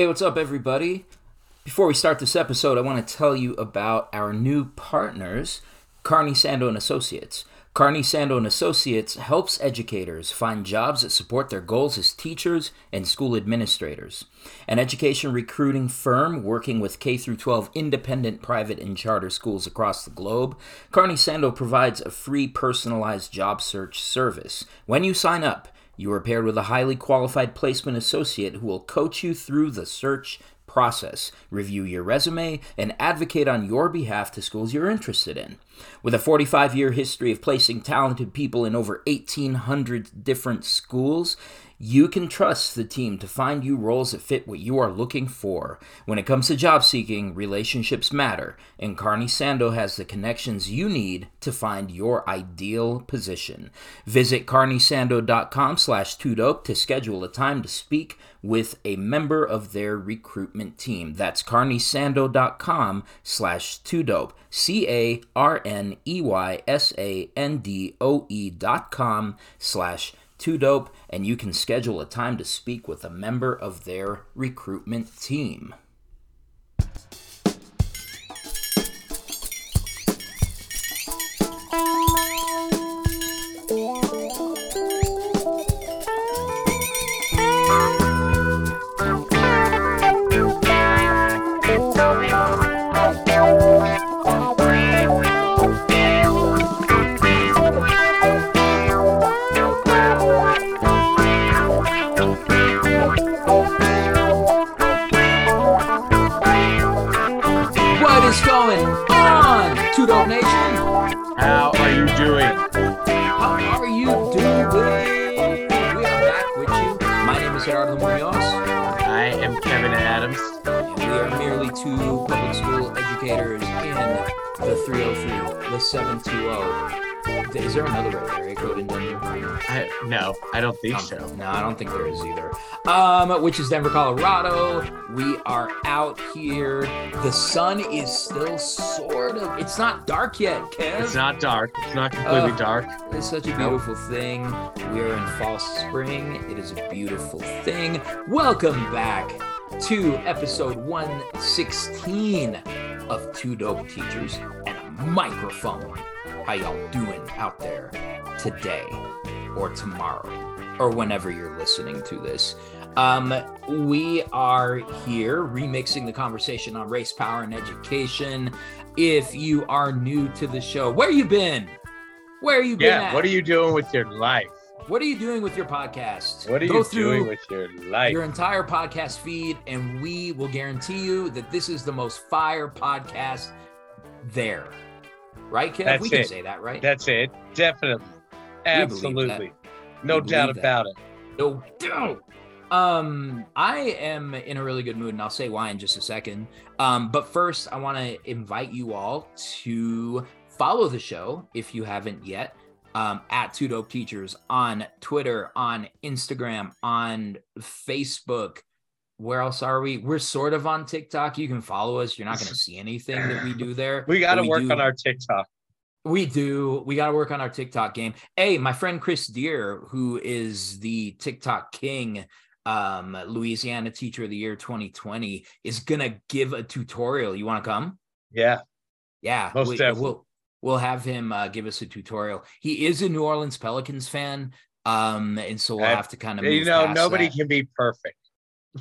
Hey, what's up, everybody? Before we start this episode, I want to tell you about our new partners, Carney Sandoe and Associates. Carney Sandoe and Associates helps educators find jobs that support their goals as teachers and school administrators. An education recruiting firm working with K through 12 independent private and charter schools across the globe, Carney Sandoe provides a free personalized job search service. When you sign up, you are paired with a highly qualified placement associate who will coach you through the search process, review your resume, and advocate on your behalf to schools you're interested in. With a 45 year history of placing talented people in over 1,800 different schools, you can trust the team to find you roles that fit what you are looking for. When it comes to job seeking, relationships matter, and Carney Sandoe has the connections you need to find your ideal position. Visit carneysandoe.com slash dope to schedule a time to speak with a member of their recruitment team. That's carneysandoe.com slash dope. C-A-R-N-E-Y-S-A-N-D-O-E dot com slash too dope, and you can schedule a time to speak with a member of their recruitment team. The 720. Is there another red area code in Denver? I, no, I don't think so. No, I don't think there is either. Um, which is Denver, Colorado. We are out here. The sun is still sort of. It's not dark yet, Kev. It's not dark. It's not completely Uh, dark. It's such a beautiful thing. We are in fall spring. It is a beautiful thing. Welcome back to episode 116 of Two Dope Teachers and a Microphone. How y'all doing out there today or tomorrow or whenever you're listening to this? Um, we are here remixing the conversation on race, power, and education. If you are new to the show, where you been? Where you been? Yeah. at? What are you doing with your life? What are you doing with your podcast? What are Go you through doing with your life? your entire podcast feed, and we will guarantee you that this is the most fire podcast there. Right, Kev? That's we can it. say that, right? That's it. Definitely. Absolutely. No doubt that. about it. No doubt. Um, I am in a really good mood, and I'll say why in just a second. Um, but first, I want to invite you all to follow the show if you haven't yet. Um, at Two Dope Teachers on Twitter, on Instagram, on Facebook. Where else are we? We're sort of on TikTok. You can follow us. You're not going to see anything that we do there. We got to work do- on our TikTok. we do. We got to work on our TikTok game. Hey, my friend Chris Dier, who is the TikTok king, um, Louisiana Teacher of the Year 2020, is gonna give a tutorial. You want to come? Yeah. Yeah, Most we, definitely. We'll we'll have him uh, give us a tutorial. He is a New Orleans Pelicans fan, um, and so we'll I- have to kind of You know, nobody can be perfect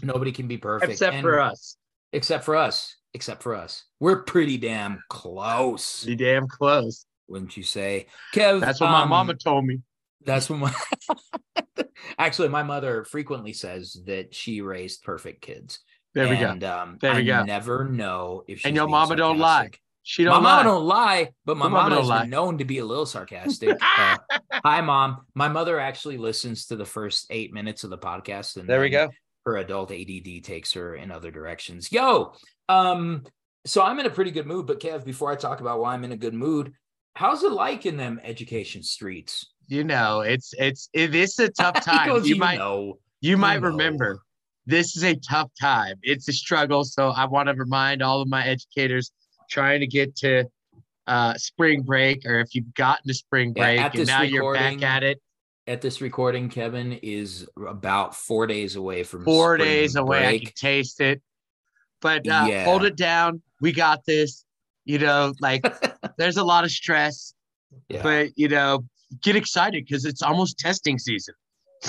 nobody can be perfect except and- for us. Except for us. Except for us. We're pretty damn close, You damn close. wouldn't you say, Kev? That's what my um, mama told me. That's what my actually my mother frequently says that she raised perfect kids. There we go. Um, There we I go. never know if she's And your being mama don't lie. She My don't mama lie. don't lie, but my mama mama has lie. been known to be a little sarcastic. Uh, hi, mom. My mother actually listens to the first eight minutes of the podcast, and There we go. her adult ADD takes her in other directions. Yo, um, so I'm in a pretty good mood. But Kev, before I talk about why I'm in a good mood, how's it like in them education streets? You know, it's it's it is a tough time. goes, you "You might know." you might know." remember this is a tough time. It's a struggle. So I want to remind all of my educators trying to get to uh, spring break, or if you've gotten to spring break and now you're back at it, at this recording, Kevin is about four days away from Four spring days away. I can taste it. But uh, Yeah. hold it down. We got this. You know, like there's a lot of stress, Yeah. but you know, get excited because it's almost testing season.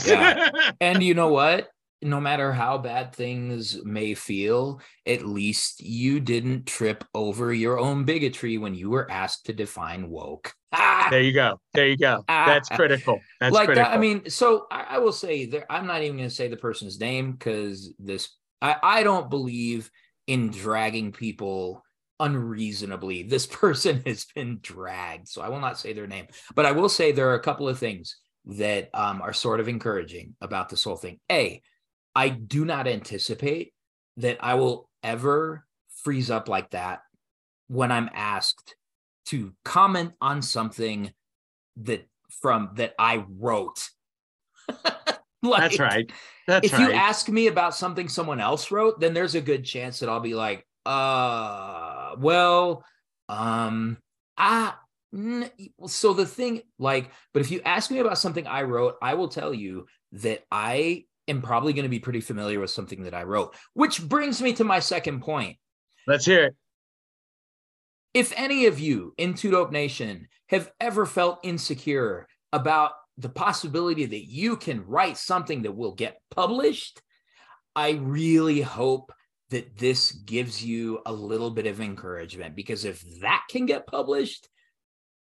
Yeah. and you know what? No matter how bad things may feel, at least you didn't trip over your own bigotry when you were asked to define woke. Ah! there you go. There you go. That's critical. That's like critical. that. I mean, so I, I will say there. I'm not even going to say the person's name because this. I, I don't believe in dragging people unreasonably. This person has been dragged, so I will not say their name. But I will say there are a couple of things that um, are sort of encouraging about this whole thing. A, I do not anticipate that I will ever freeze up like that when I'm asked to comment on something that from that I wrote. Like, That's right. That's if right. you ask me about something someone else wrote, then there's a good chance that I'll be like, uh, well, um, I so the thing like, but if you ask me about something I wrote, I will tell you that I am probably going to be pretty familiar with something that I wrote, which brings me to my second point. Let's hear it. If any of you in Two Dope Nation have ever felt insecure about the possibility that you can write something that will get published, I really hope that this gives you a little bit of encouragement because if that can get published,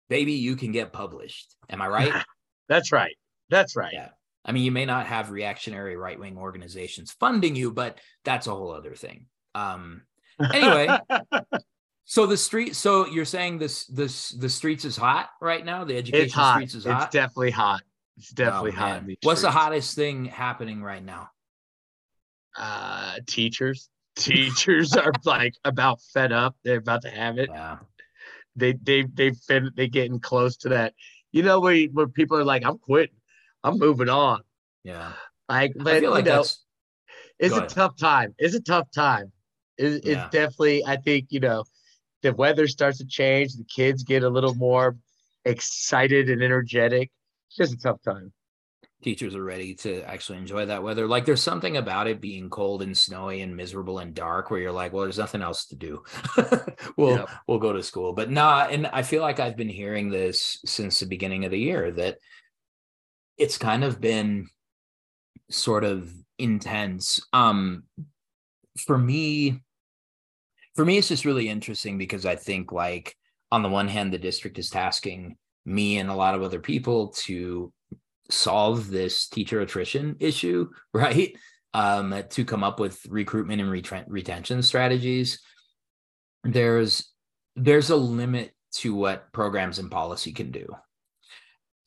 baby, you can get published. Am I right? That's right. That's right. Yeah. I mean, you may not have reactionary right wing organizations funding you, but that's a whole other thing. Um, Anyway. so the street, so you're saying this, this, the streets is hot right now. The education streets is hot. It's definitely hot. It's definitely Oh, hot. What's the hottest thing happening right now? Uh, teachers. Teachers are like about fed up. They're about to have it. Yeah. They they they fin they getting close to that. You know where where people are like, I'm quitting. I'm moving on. Yeah. Like, I but feel like you know, that's it's a ahead. tough time. It's a tough time. It, Yeah. It's definitely. I think you know, the weather starts to change. The kids get a little more excited and energetic. It's just a tough time. teachers are ready to actually enjoy that weather. Like there's something about it being cold and snowy and miserable and dark where you're like, well, there's nothing else to do. we'll we'll go to school. But nah, and I feel like I've been hearing this since the beginning of the year that it's kind of been sort of intense. Um for me, for me, it's just really interesting because I think like on the one hand, the district is tasking me and a lot of other people to solve this teacher attrition issue, right? Um, to come up with recruitment and retention strategies. There's there's a limit to what programs and policy can do.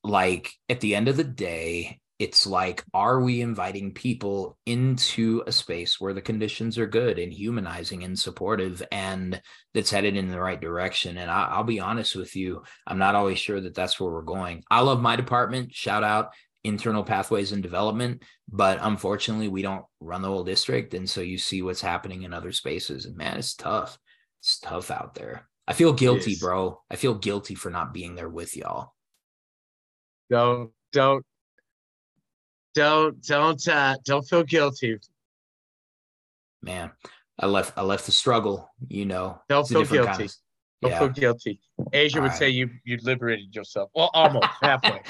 Like at the end of the day, it's like, are we inviting people into a space where the conditions are good and humanizing and supportive and that's headed in the right direction? And I, I'll be honest with you, I'm not always sure that that's where we're going. I love my department. Shout out internal pathways and development, but unfortunately, we don't run the whole district. And so you see what's happening in other spaces. And man, it's tough. It's tough out there. I feel guilty, bro. I feel guilty for not being there with y'all. Don't don't don't don't uh, don't feel guilty. Man, I left I left the struggle, you know. Don't feel guilty. kind of- Don't yeah. feel guilty. Asia would say you you liberated yourself. Well, almost halfway.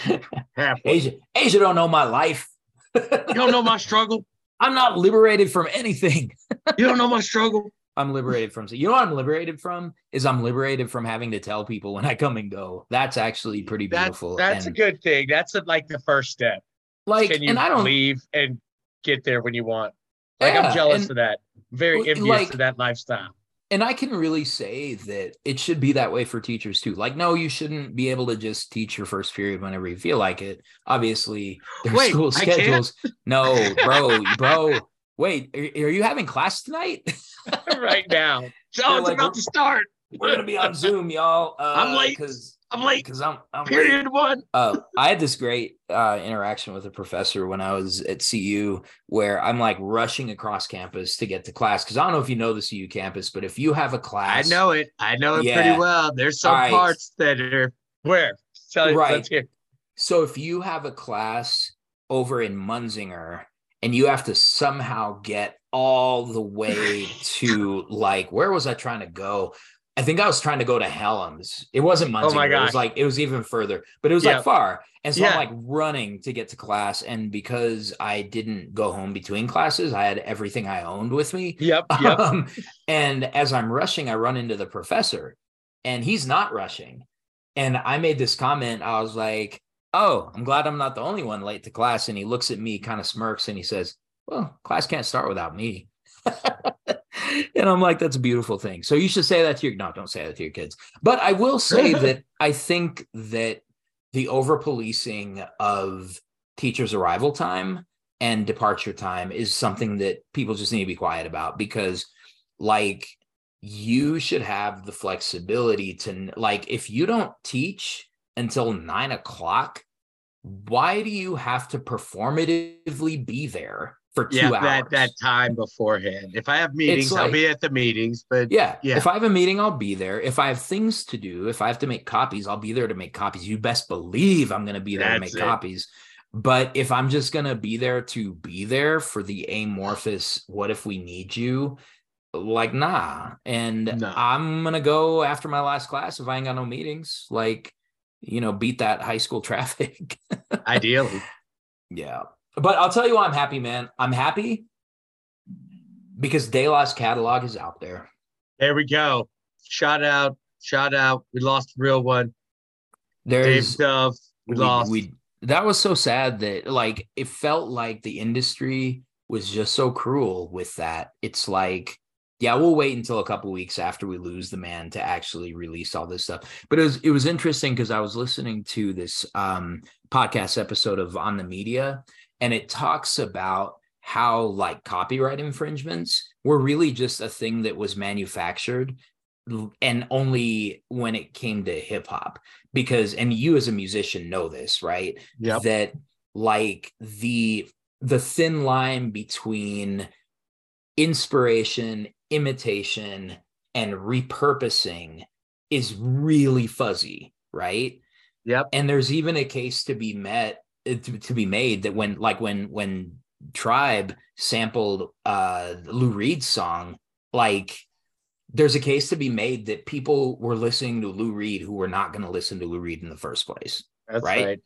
Halfway. Asia, Asia don't know my life. You don't know my struggle. I'm not liberated from anything. You don't know my struggle. I'm liberated from. You know what I'm liberated from is I'm liberated from having to tell people when I come and go. That's actually pretty beautiful. that's a and good thing. That's a, like the first step. like, Can you and I don't leave and get there when you want? Like Yeah, I'm jealous and- of that. Very envious like- of that lifestyle. and I can really say that it should be that way for teachers too. Like, no, you shouldn't be able to just teach your first period whenever you feel like it. Obviously, there's Wait, school schedules. No, bro, bro. Wait, are, are you having class tonight? right now. So They're it's like, about to start. We're gonna be on Zoom, y'all. Uh, I'm late. because I'm late. because I'm, I'm late. Period one. uh, I had this great uh, interaction with a professor when I was at CU, where I'm like rushing across campus to get to class because I don't know if you know the CU campus, but if you have a class, I know it. I know it Yeah. pretty well. There's some right. parts that are where. Right. So if you have a class over in Munzinger and you have to somehow get all the way to like where was I trying to go? I think I was trying to go to Hellems. It wasn't Munzinger. Oh my God. It was like it was even further, but it was Yep. like far. And so Yeah. I'm like running to get to class. And because I didn't go home between classes, I had everything I owned with me. Yep. Yep. Um, and as I'm rushing, I run into the professor and he's not rushing. And I made this comment. I was like, Oh, I'm glad I'm not the only one late to class. And he looks at me, kind of smirks, and he says, Well, class can't start without me. and I'm like, That's a beautiful thing. So you should say that to your, no, don't say that to your kids. But I will say that I think that the over policing of teachers' arrival time and departure time is something that people just need to be quiet about because like you should have the flexibility to like if you don't teach until nine o'clock why do you have to performatively be there for two yeah, hours that that time beforehand. If I have meetings, I'll be at the meetings. But yeah. Yeah. If I have a meeting, I'll be there. If I have things to do, if I have to make copies, I'll be there to make copies. You best believe I'm going to be there to make it. copies. But if I'm just going to be there to be there for the amorphous, what if we need you? Like, nah. And No. I'm going to go after my last class if I ain't got no meetings. Like, you know, beat that high school traffic. ideally, Yeah. But I'll tell you why I'm happy, man. I'm happy because De La's catalog is out there. there we go. Shout out, shout out. We lost a real one. Dave There's Dove. We, lost. we that was so sad that like it felt like the industry was just so cruel with that. It's like, yeah, we'll wait until a couple weeks after we lose the man to actually release all this stuff. But it was it was interesting because I was listening to this um podcast episode of On the Media, and it talks about how like copyright infringements were really just a thing that was manufactured and only when it came to hip hop because and you as a musician know this right yep. that like the the thin line between inspiration imitation and repurposing is really fuzzy right Yep. and there's even a case to be met uh, to, to be made that when like when when tribe sampled uh lou reed's song like there's a case to be made that people were listening to lou reed who were not going to listen to lou reed in the first place That's right? right.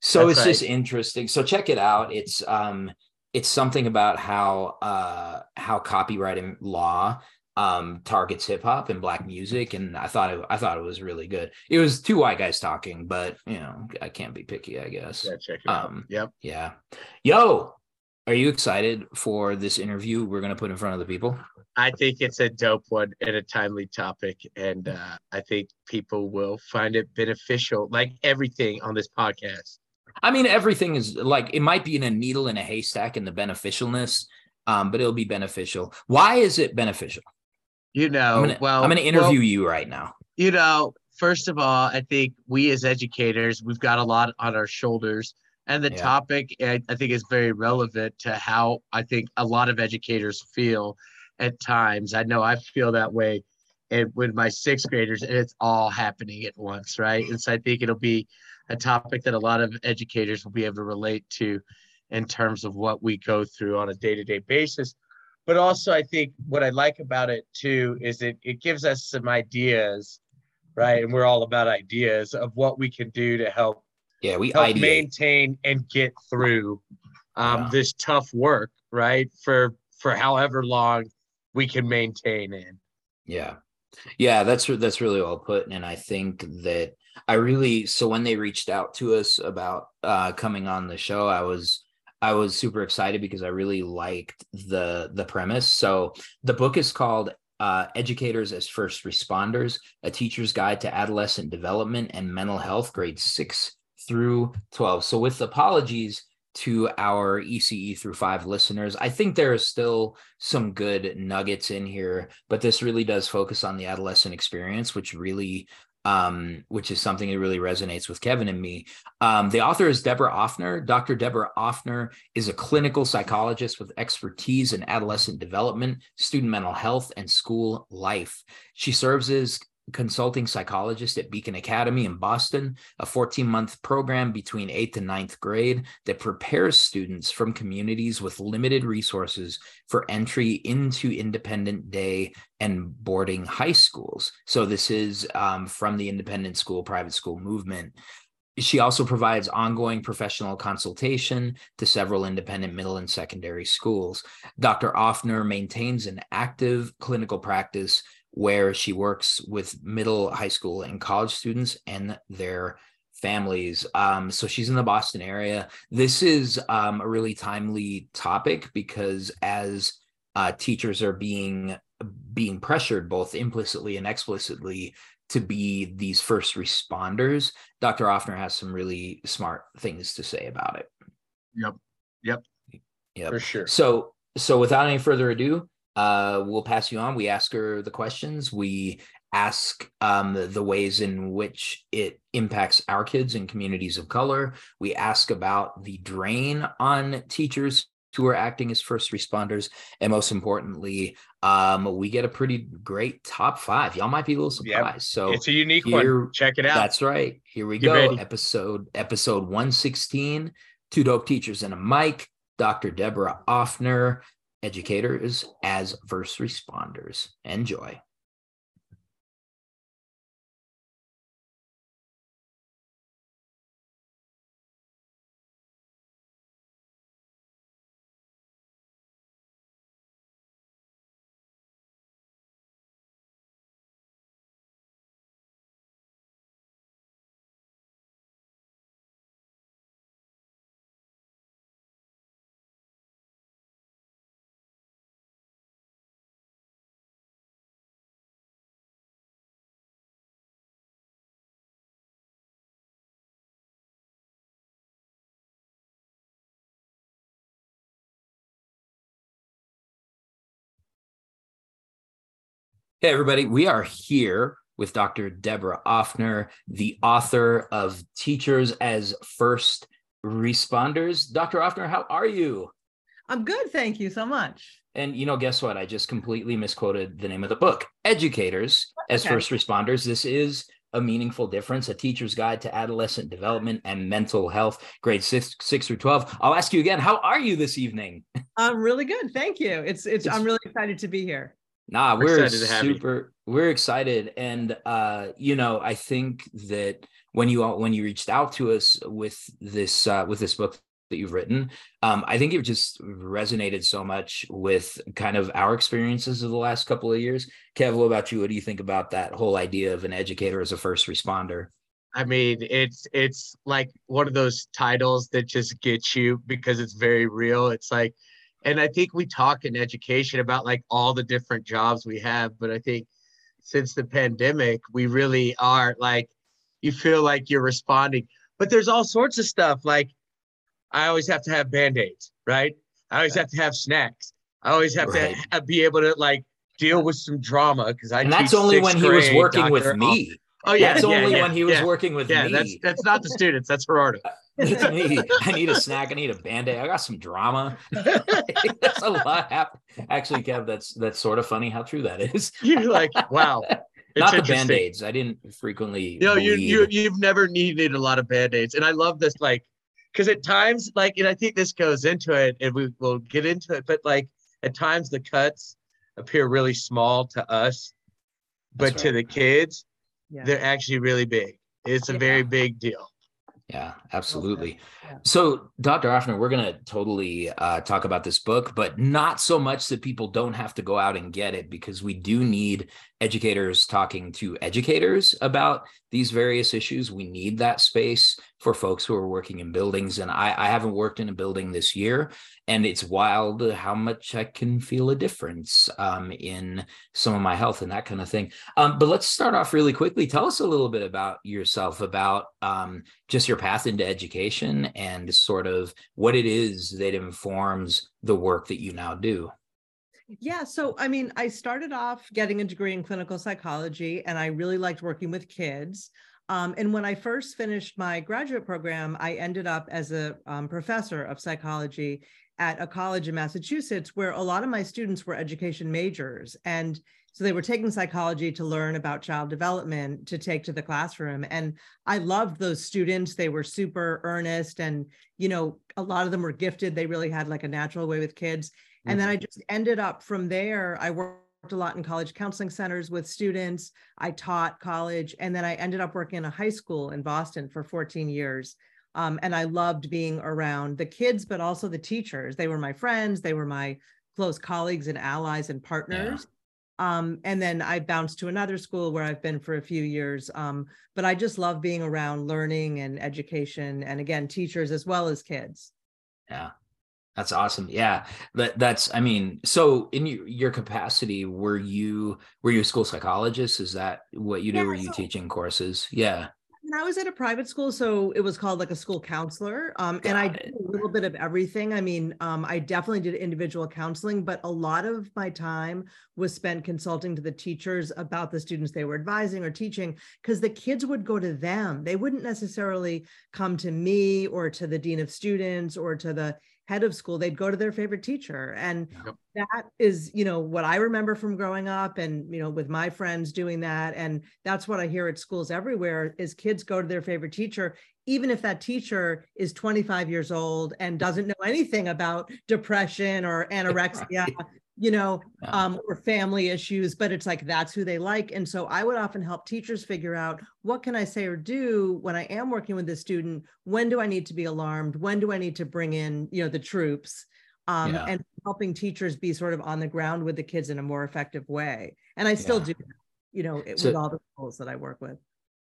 so That's it's just interesting so check it out it's um it's something about how uh how copyright and law um targets hip hop and black music and i thought it i thought it was really good it was two white guys talking but you know i can't be picky i guess Yeah, check it out. Um, Yep. yeah yo are you excited for this interview we're going to put in front of the people I think it's a dope one and a timely topic, and uh, I think people will find it beneficial, like everything on this podcast. I mean everything is like it might be in a needle in a haystack in the beneficialness um but it'll be beneficial why is it beneficial You know, i'm gonna well, i'm gonna interview well, you right now you know, first of all, I think we as educators, we've got a lot on our shoulders. And the Yeah. topic, I, I think, is very relevant to how I think a lot of educators feel at times. I know I feel that way and with my sixth graders, and it's all happening at once, right? And so I think it'll be a topic that a lot of educators will be able to relate to in terms of what we go through on a day-to-day basis. But also, I think what I like about it too is it it gives us some ideas, right? And we're all about ideas of what we can do to help yeah we help ideate maintain and get through um, Yeah. this tough work, right? For for however long we can maintain in. Yeah. Yeah, that's that's really well put. And I think that I really so when they reached out to us about uh coming on the show, I was I was super excited because I really liked the the premise. So the book is called uh, Educators as First Responders, a teacher's guide to adolescent development and mental health, grades six through 12. So, with apologies to our ECE through five listeners, I think there are still some good nuggets in here, but this really does focus on the adolescent experience, which really um, which is something that really resonates with Kevin and me. Um, the author is Deborah Offner. Dr. Deborah Offner is a clinical psychologist with expertise in adolescent development, student mental health, and school life. She serves as consulting psychologist at Beacon Academy in Boston, a 14 month program between eighth and ninth grade that prepares students from communities with limited resources for entry into independent day and boarding high schools. So, this is um, from the independent school, private school movement. She also provides ongoing professional consultation to several independent middle and secondary schools. Dr. Offner maintains an active clinical practice where she works with middle, high school, and college students and their families. Um, so she's in the Boston area. This is um, a really timely topic because as uh, teachers are being being pressured both implicitly and explicitly to be these first responders, Dr. Offner has some really smart things to say about it. Yep. Yep. Yep. For sure. So so without any further ado, uh, we'll pass you on. We ask her the questions. We ask um, the ways in which it impacts our kids and communities of color. We ask about the drain on teachers who are acting as first responders. And most importantly, um, we get a pretty great top five. Y'all might be a little surprised. Yep. So it's a unique here, one. Check it out. That's right. Here we Get go. Ready. Episode episode 116. Two dope teachers and a mic. Dr. Deborah Offner, educators as first responders. Enjoy. Hey, everybody. We are here with Dr. Deborah Offner, the author of Teachers as First Responders. Dr. Offner, how are you? I'm good. Thank you so much. And you know, guess what? I just completely misquoted the name of the book Educators as okay. First Responders. This is a meaningful difference a teacher's guide to adolescent development and mental health grade 6 6 through 12 i'll ask you again how are you this evening i'm really good thank you it's it's, it's i'm really excited to be here Nah, we're, we're super we're excited and uh you know, I think that when you when you reached out to us with this uh with this book that you've written, um I think it just resonated so much with kind of our experiences of the last couple of years. Kev, what about you? What do you think about that whole idea of an educator as a first responder? I mean, it's it's like one of those titles that just gets you because it's very real. It's like and I think we talk in education about like all the different jobs we have, but I think since the pandemic, we really are like you feel like you're responding. But there's all sorts of stuff like I always have to have band-aids, right? I always have to have snacks. I always have right. to be able to like deal with some drama because I and that's only when he was working Dr. with me. Oh yeah, that's yeah, only yeah, when he was yeah. working with me. yeah, me. That's that's not the students. That's Gerardo. Uh, it's me. I need a snack. I need a band-aid. I got some drama. that's a lot happen. Actually, Kev, that's that's sort of funny how true that is. You're like, wow. Not the band-aids. I didn't frequently. You know, you you you've never needed a lot of band-aids. And I love this, like, because at times, like, and I think this goes into it, and we will get into it, but like at times the cuts appear really small to us, but right. to the kids, yeah. they're actually really big. It's a yeah. very big deal. Yeah, absolutely. Yeah. So, Dr. Offner, we're going to totally uh, talk about this book, but not so much that people don't have to go out and get it because we do need educators talking to educators about these various issues. We need that space for folks who are working in buildings. And I, I haven't worked in a building this year, and it's wild how much I can feel a difference um, in some of my health and that kind of thing. Um, but let's start off really quickly. Tell us a little bit about yourself, about um, just your path into education and sort of what it is that informs the work that you now do. Yeah. So, I mean, I started off getting a degree in clinical psychology and I really liked working with kids. Um, and when I first finished my graduate program, I ended up as a um, professor of psychology at a college in Massachusetts where a lot of my students were education majors. And so they were taking psychology to learn about child development to take to the classroom. And I loved those students. They were super earnest and, you know, a lot of them were gifted. They really had like a natural way with kids. And then I just ended up from there. I worked a lot in college counseling centers with students. I taught college, and then I ended up working in a high school in Boston for 14 years. Um, and I loved being around the kids, but also the teachers. They were my friends, they were my close colleagues and allies and partners. Um, and then I bounced to another school where I've been for a few years. Um, but I just love being around learning and education, and again, teachers as well as kids. Yeah. That's awesome. Yeah. That that's I mean, so in your, your capacity, were you were you a school psychologist? Is that what you do? Yeah, were you so- teaching courses? Yeah. And I was at a private school, so it was called like a school counselor. Um, and I did it. a little bit of everything. I mean, um, I definitely did individual counseling, but a lot of my time was spent consulting to the teachers about the students they were advising or teaching, because the kids would go to them. They wouldn't necessarily come to me or to the dean of students or to the head of school. They'd go to their favorite teacher. And Yep. that is you know what i remember from growing up and you know with my friends doing that and that's what i hear at schools everywhere is kids go to their favorite teacher even if that teacher is 25 years old and doesn't know anything about depression or anorexia you know um, or family issues but it's like that's who they like and so i would often help teachers figure out what can i say or do when i am working with a student when do i need to be alarmed when do i need to bring in you know the troops um, Yeah. and helping teachers be sort of on the ground with the kids in a more effective way. And I still Yeah. do, that, you know, it- So- with all the schools that I work with.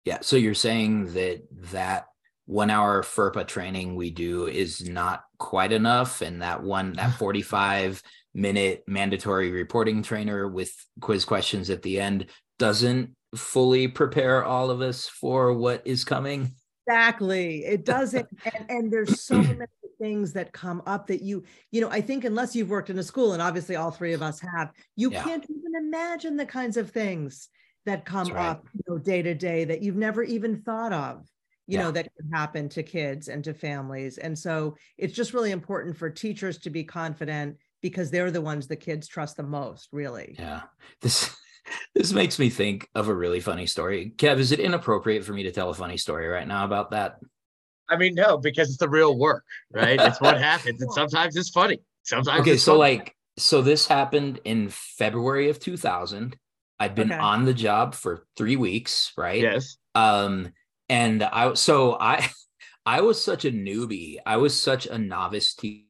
Yeah. So you're saying that that one hour FERPA training we do is not quite enough, and that one that 45 minute mandatory reporting trainer with quiz questions at the end doesn't fully prepare all of us for what is coming. Exactly. It doesn't. and, and there's so many things that come up that you, you know, I think unless you've worked in a school, and obviously all three of us have, you Yeah. can't even imagine the kinds of things that come right. up, you know, day to day that you've never even thought of. You Yeah. know, that can happen to kids and to families. And so it's just really important for teachers to be confident because they're the ones the kids trust the most, really. Yeah. This this makes me think of a really funny story. Kev, is it inappropriate for me to tell a funny story right now about that? I mean, no, because it's the real work, right? It's what happens. And sometimes it's funny. Sometimes okay it's so funny. like so this happened in february of 2000 i'd been Okay. on the job for three weeks right yes. um and i so i i was such a newbie i was such a novice teacher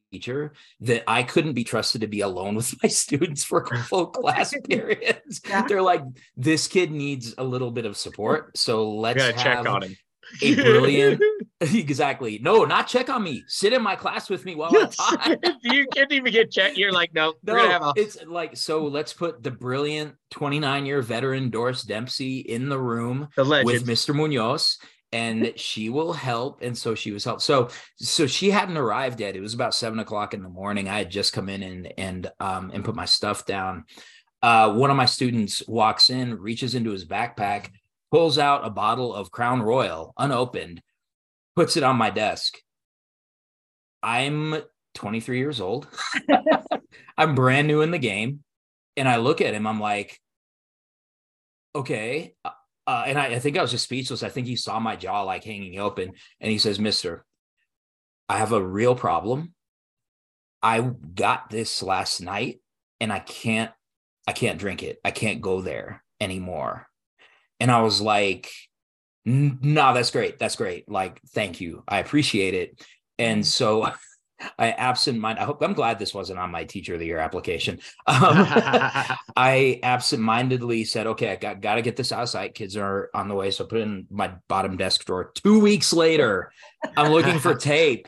that i couldn't be trusted to be alone with my students for a full class periods Yeah. they're like this kid needs a little bit of support so let's check on him. a brilliant exactly no not check on me sit in my class with me while i talk you can't even get checked. You're like, no, no, a it's like so. Let's put the brilliant 29 year veteran Doris Dempsey in the room the with. Mr. Munoz, and she will help. And so she was helped. So so she hadn't arrived yet. It was about seven o'clock in the morning. I had just come in and and um and put my stuff down. Uh, one of my students walks in, reaches into his backpack, pulls out a bottle of Crown Royal, unopened, puts it on my desk. I'm 23 years old. I'm brand new in the game. And I look at him, I'm like, okay. Uh, and I, I think I was just speechless. I think he saw my jaw like hanging open. And he says, Mister, I have a real problem. I got this last night and I can't, I can't drink it. I can't go there anymore. And I was like, no, that's great. That's great. Like, thank you. I appreciate it. And so I absent mind. I hope I'm glad this wasn't on my teacher of the year application. Um, I absent-mindedly said, "Okay, I got got to get this out of sight. Kids are on the way." So I put it in my bottom desk drawer. Two weeks later, I'm looking for tape,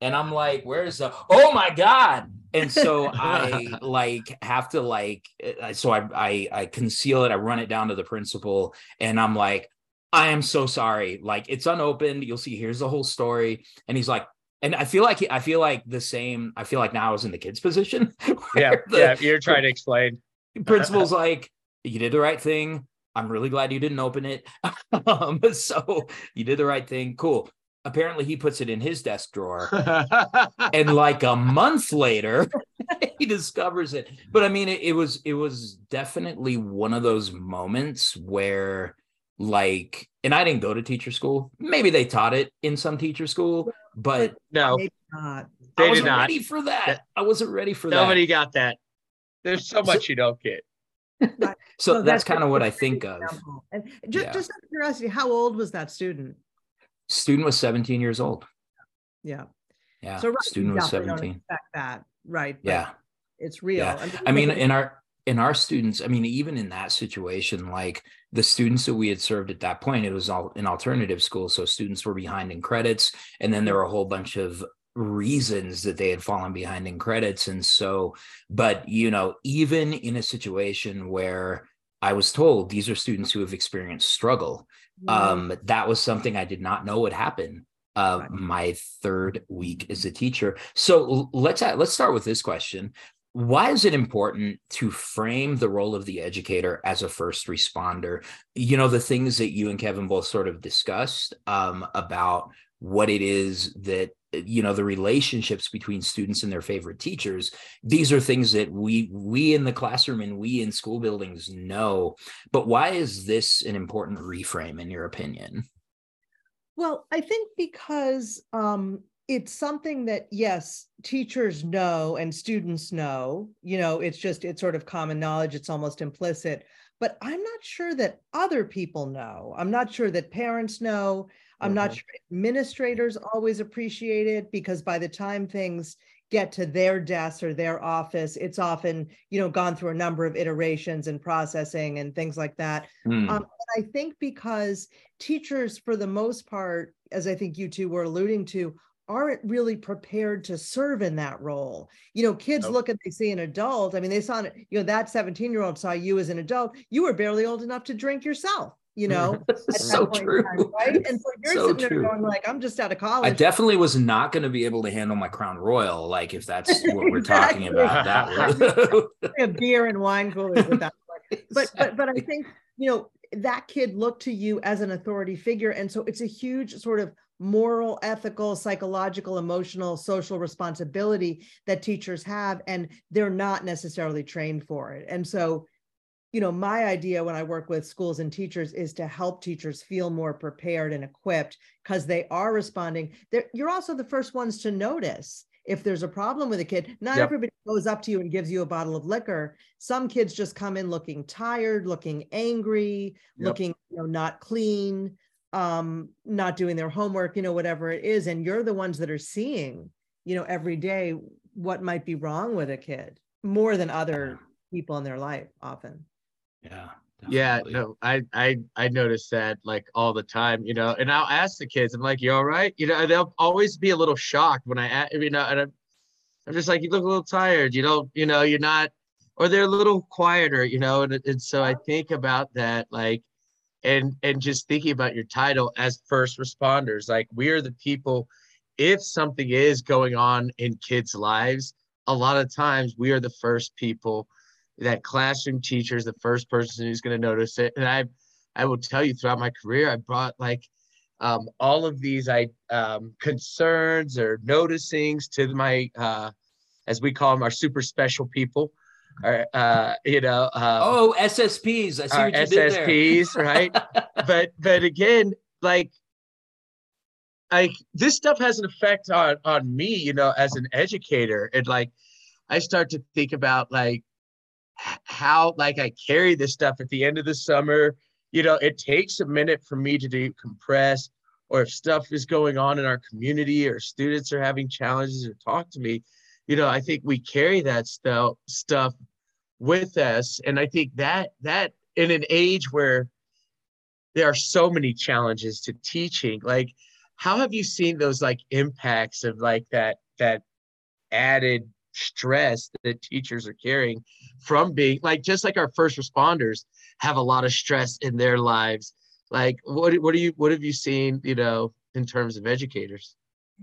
and I'm like, "Where's the? Oh my god!" And so I like have to like, uh, so I I I conceal it. I run it down to the principal, and I'm like, "I am so sorry. Like it's unopened. You'll see. Here's the whole story." And he's like. And I feel like I feel like the same. I feel like now I was in the kids' position. yeah, the- yeah. You're trying to explain. principal's like you did the right thing i'm really glad you didn't open it um so you did the right thing cool apparently he puts it in his desk drawer and like a month later he discovers it but i mean it, it, was it was definitely one of those moments where like and i didn't go to teacher school maybe they taught it in some teacher school but no not. they i wasn't did not ready for that i wasn't ready for nobody that nobody got that there's so much you don't get so So that's a kind of what i great think of. And just, Yeah. just out of curiosity, how old was that student? student was 17 years old Yeah. yeah So right, you student was definitely don't 17 expect that, right? yeah It's real. Yeah. I mean, look at- in our in our students, I mean, even in that situation, like the students that we had served at that point, it was all an alternative school. So students were behind in credits, and then there were a whole bunch of reasons that they had fallen behind in credits. And so, but you know, even in a situation where I was told these are students who have experienced struggle, um, that was something I did not know would happen uh, my third week as a teacher. So let's let's start with this question. Why is it important to frame the role of the educator as a first responder? You know, the things that you and Kevin both sort of discussed um, about what it is that you know the relationships between students and their favorite teachers these are things that we we in the classroom and we in school buildings know but why is this an important reframe in your opinion Well, I think because um, it's something that, yes, teachers know and students know, you know, it's just, it's sort of common knowledge, it's almost implicit. But I'm not sure that other people know. I'm not sure that parents know. I'm not Mhm. sure administrators always appreciate it because by the time things get to their desk or their office, it's often, you know, gone through a number of iterations and processing and things like that. Hmm. Um, and I think because teachers, for the most part, as I think you two were alluding to, aren't really prepared to serve in that role. You know, kids Nope. look and they see an adult. I mean, they saw, you know, that 17 year old saw you as an adult. You were barely old enough to drink yourself, you know, at that so point true time, right? And so you're So sitting there true. going, like, I'm just out of college." I definitely was not going to be able to handle my crown royal, like if that's what we're talking about. That a beer and wine coolers at that point. But but but I think you know that kid looked to you as an authority figure, and so it's a huge sort of moral, ethical, psychological, emotional, social responsibility that teachers have, and they're not necessarily trained for it. And so, you know, my idea when I work with schools and teachers is to help teachers feel more prepared and equipped because they are responding. They're, you're also the first ones to notice if there's a problem with a kid. Not Yep. everybody goes up to you and gives you a bottle of liquor. Some kids just come in looking tired, looking angry, Yep. looking, you know, not clean, um, not doing their homework, you know, whatever it is. And you're the ones that are seeing, you know, every day what might be wrong with a kid more than other people in their life often. yeah. Yeah, no, I I I notice that like all the time, you know, and I'll ask the kids, I'm like, you all right? You know, and they'll always be a little shocked when I, a- you know, and I'm, I'm just like, you look a little tired, you know, you know, you're not, or they're a little quieter, you know, and, and so I think about that, like, and and just thinking about your title as first responders, like we are the people, if something is going on in kids' lives, a lot of times we are the first people that classroom teacher is the first person who's going to notice it. And I, I will tell you throughout my career, I brought like um, all of these I um, concerns or noticings to my, uh, as we call them, our super special people, or uh, you know, uh, Oh, SSPs. I see our what you did there. SSPs, right? but but again, like like this stuff has an effect on on me, you know, as an educator. And like I start to think about like how like I carry this stuff at the end of the summer. You know, it takes a minute for me to decompress, or if stuff is going on in our community or students are having challenges or talk to me, you know, I think we carry that stuff with us. And I think that that in an age where there are so many challenges to teaching, like how have you seen those like impacts of like that that added stress that teachers are carrying from being like just like our first responders have a lot of stress in their lives like what what do you what have you seen you know in terms of educators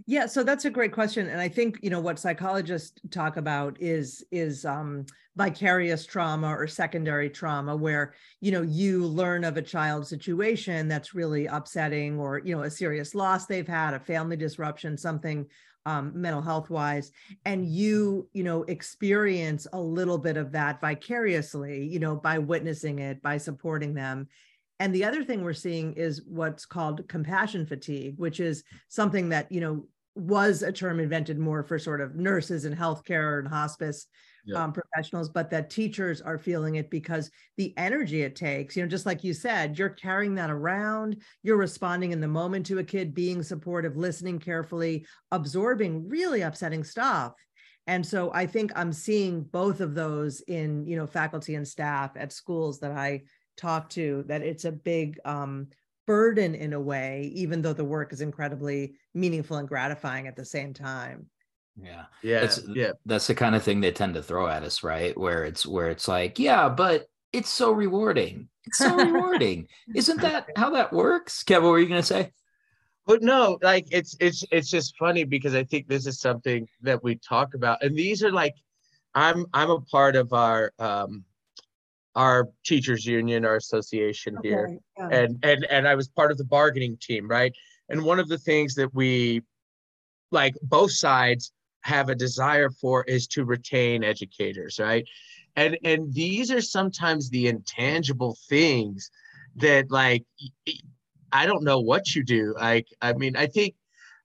Yeah, so that's a great question, and I think you know what psychologists talk about is is um, vicarious trauma or secondary trauma, where you know you learn of a child situation that's really upsetting, or you know a serious loss they've had, a family disruption, something um, mental health wise, and you you know experience a little bit of that vicariously, you know by witnessing it, by supporting them, and the other thing we're seeing is what's called compassion fatigue, which is something that, you know, was a term invented more for sort of nurses and healthcare and hospice yeah. um, professionals, but that teachers are feeling it because the energy it takes, you know, just like you said, you're carrying that around, you're responding in the moment to a kid, being supportive, listening carefully, absorbing really upsetting stuff. And so I think I'm seeing both of those in, you know, faculty and staff at schools that I talk to that it's a big um, burden in a way, even though the work is incredibly meaningful and gratifying at the same time. Yeah. Yeah. That's, yeah. That's the kind of thing they tend to throw at us, right? Where it's where it's like, yeah, but it's so rewarding. It's so rewarding. Isn't that how that works? Kevin, what were you gonna say? But no, like it's it's it's just funny because I think this is something that we talk about. And these are like I'm I'm a part of our um our teachers union, our association okay, here. Yeah. And and and I was part of the bargaining team, right? And one of the things that we like both sides have a desire for is to retain educators, right? And and these are sometimes the intangible things that like I don't know what you do. Like I mean, I think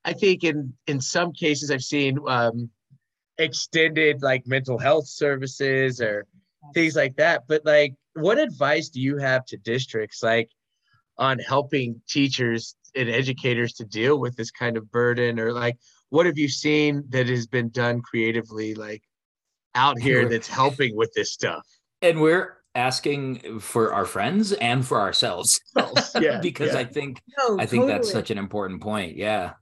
I think in in some cases I've seen um extended like mental health services or things like that. But like, what advice do you have to districts like on helping teachers and educators to deal with this kind of burden, or like, what have you seen that has been done creatively, like out here, that's helping with this stuff? And we're asking for our friends and for ourselves. yeah, because yeah. I think no, I think totally. that's such an important point. Yeah.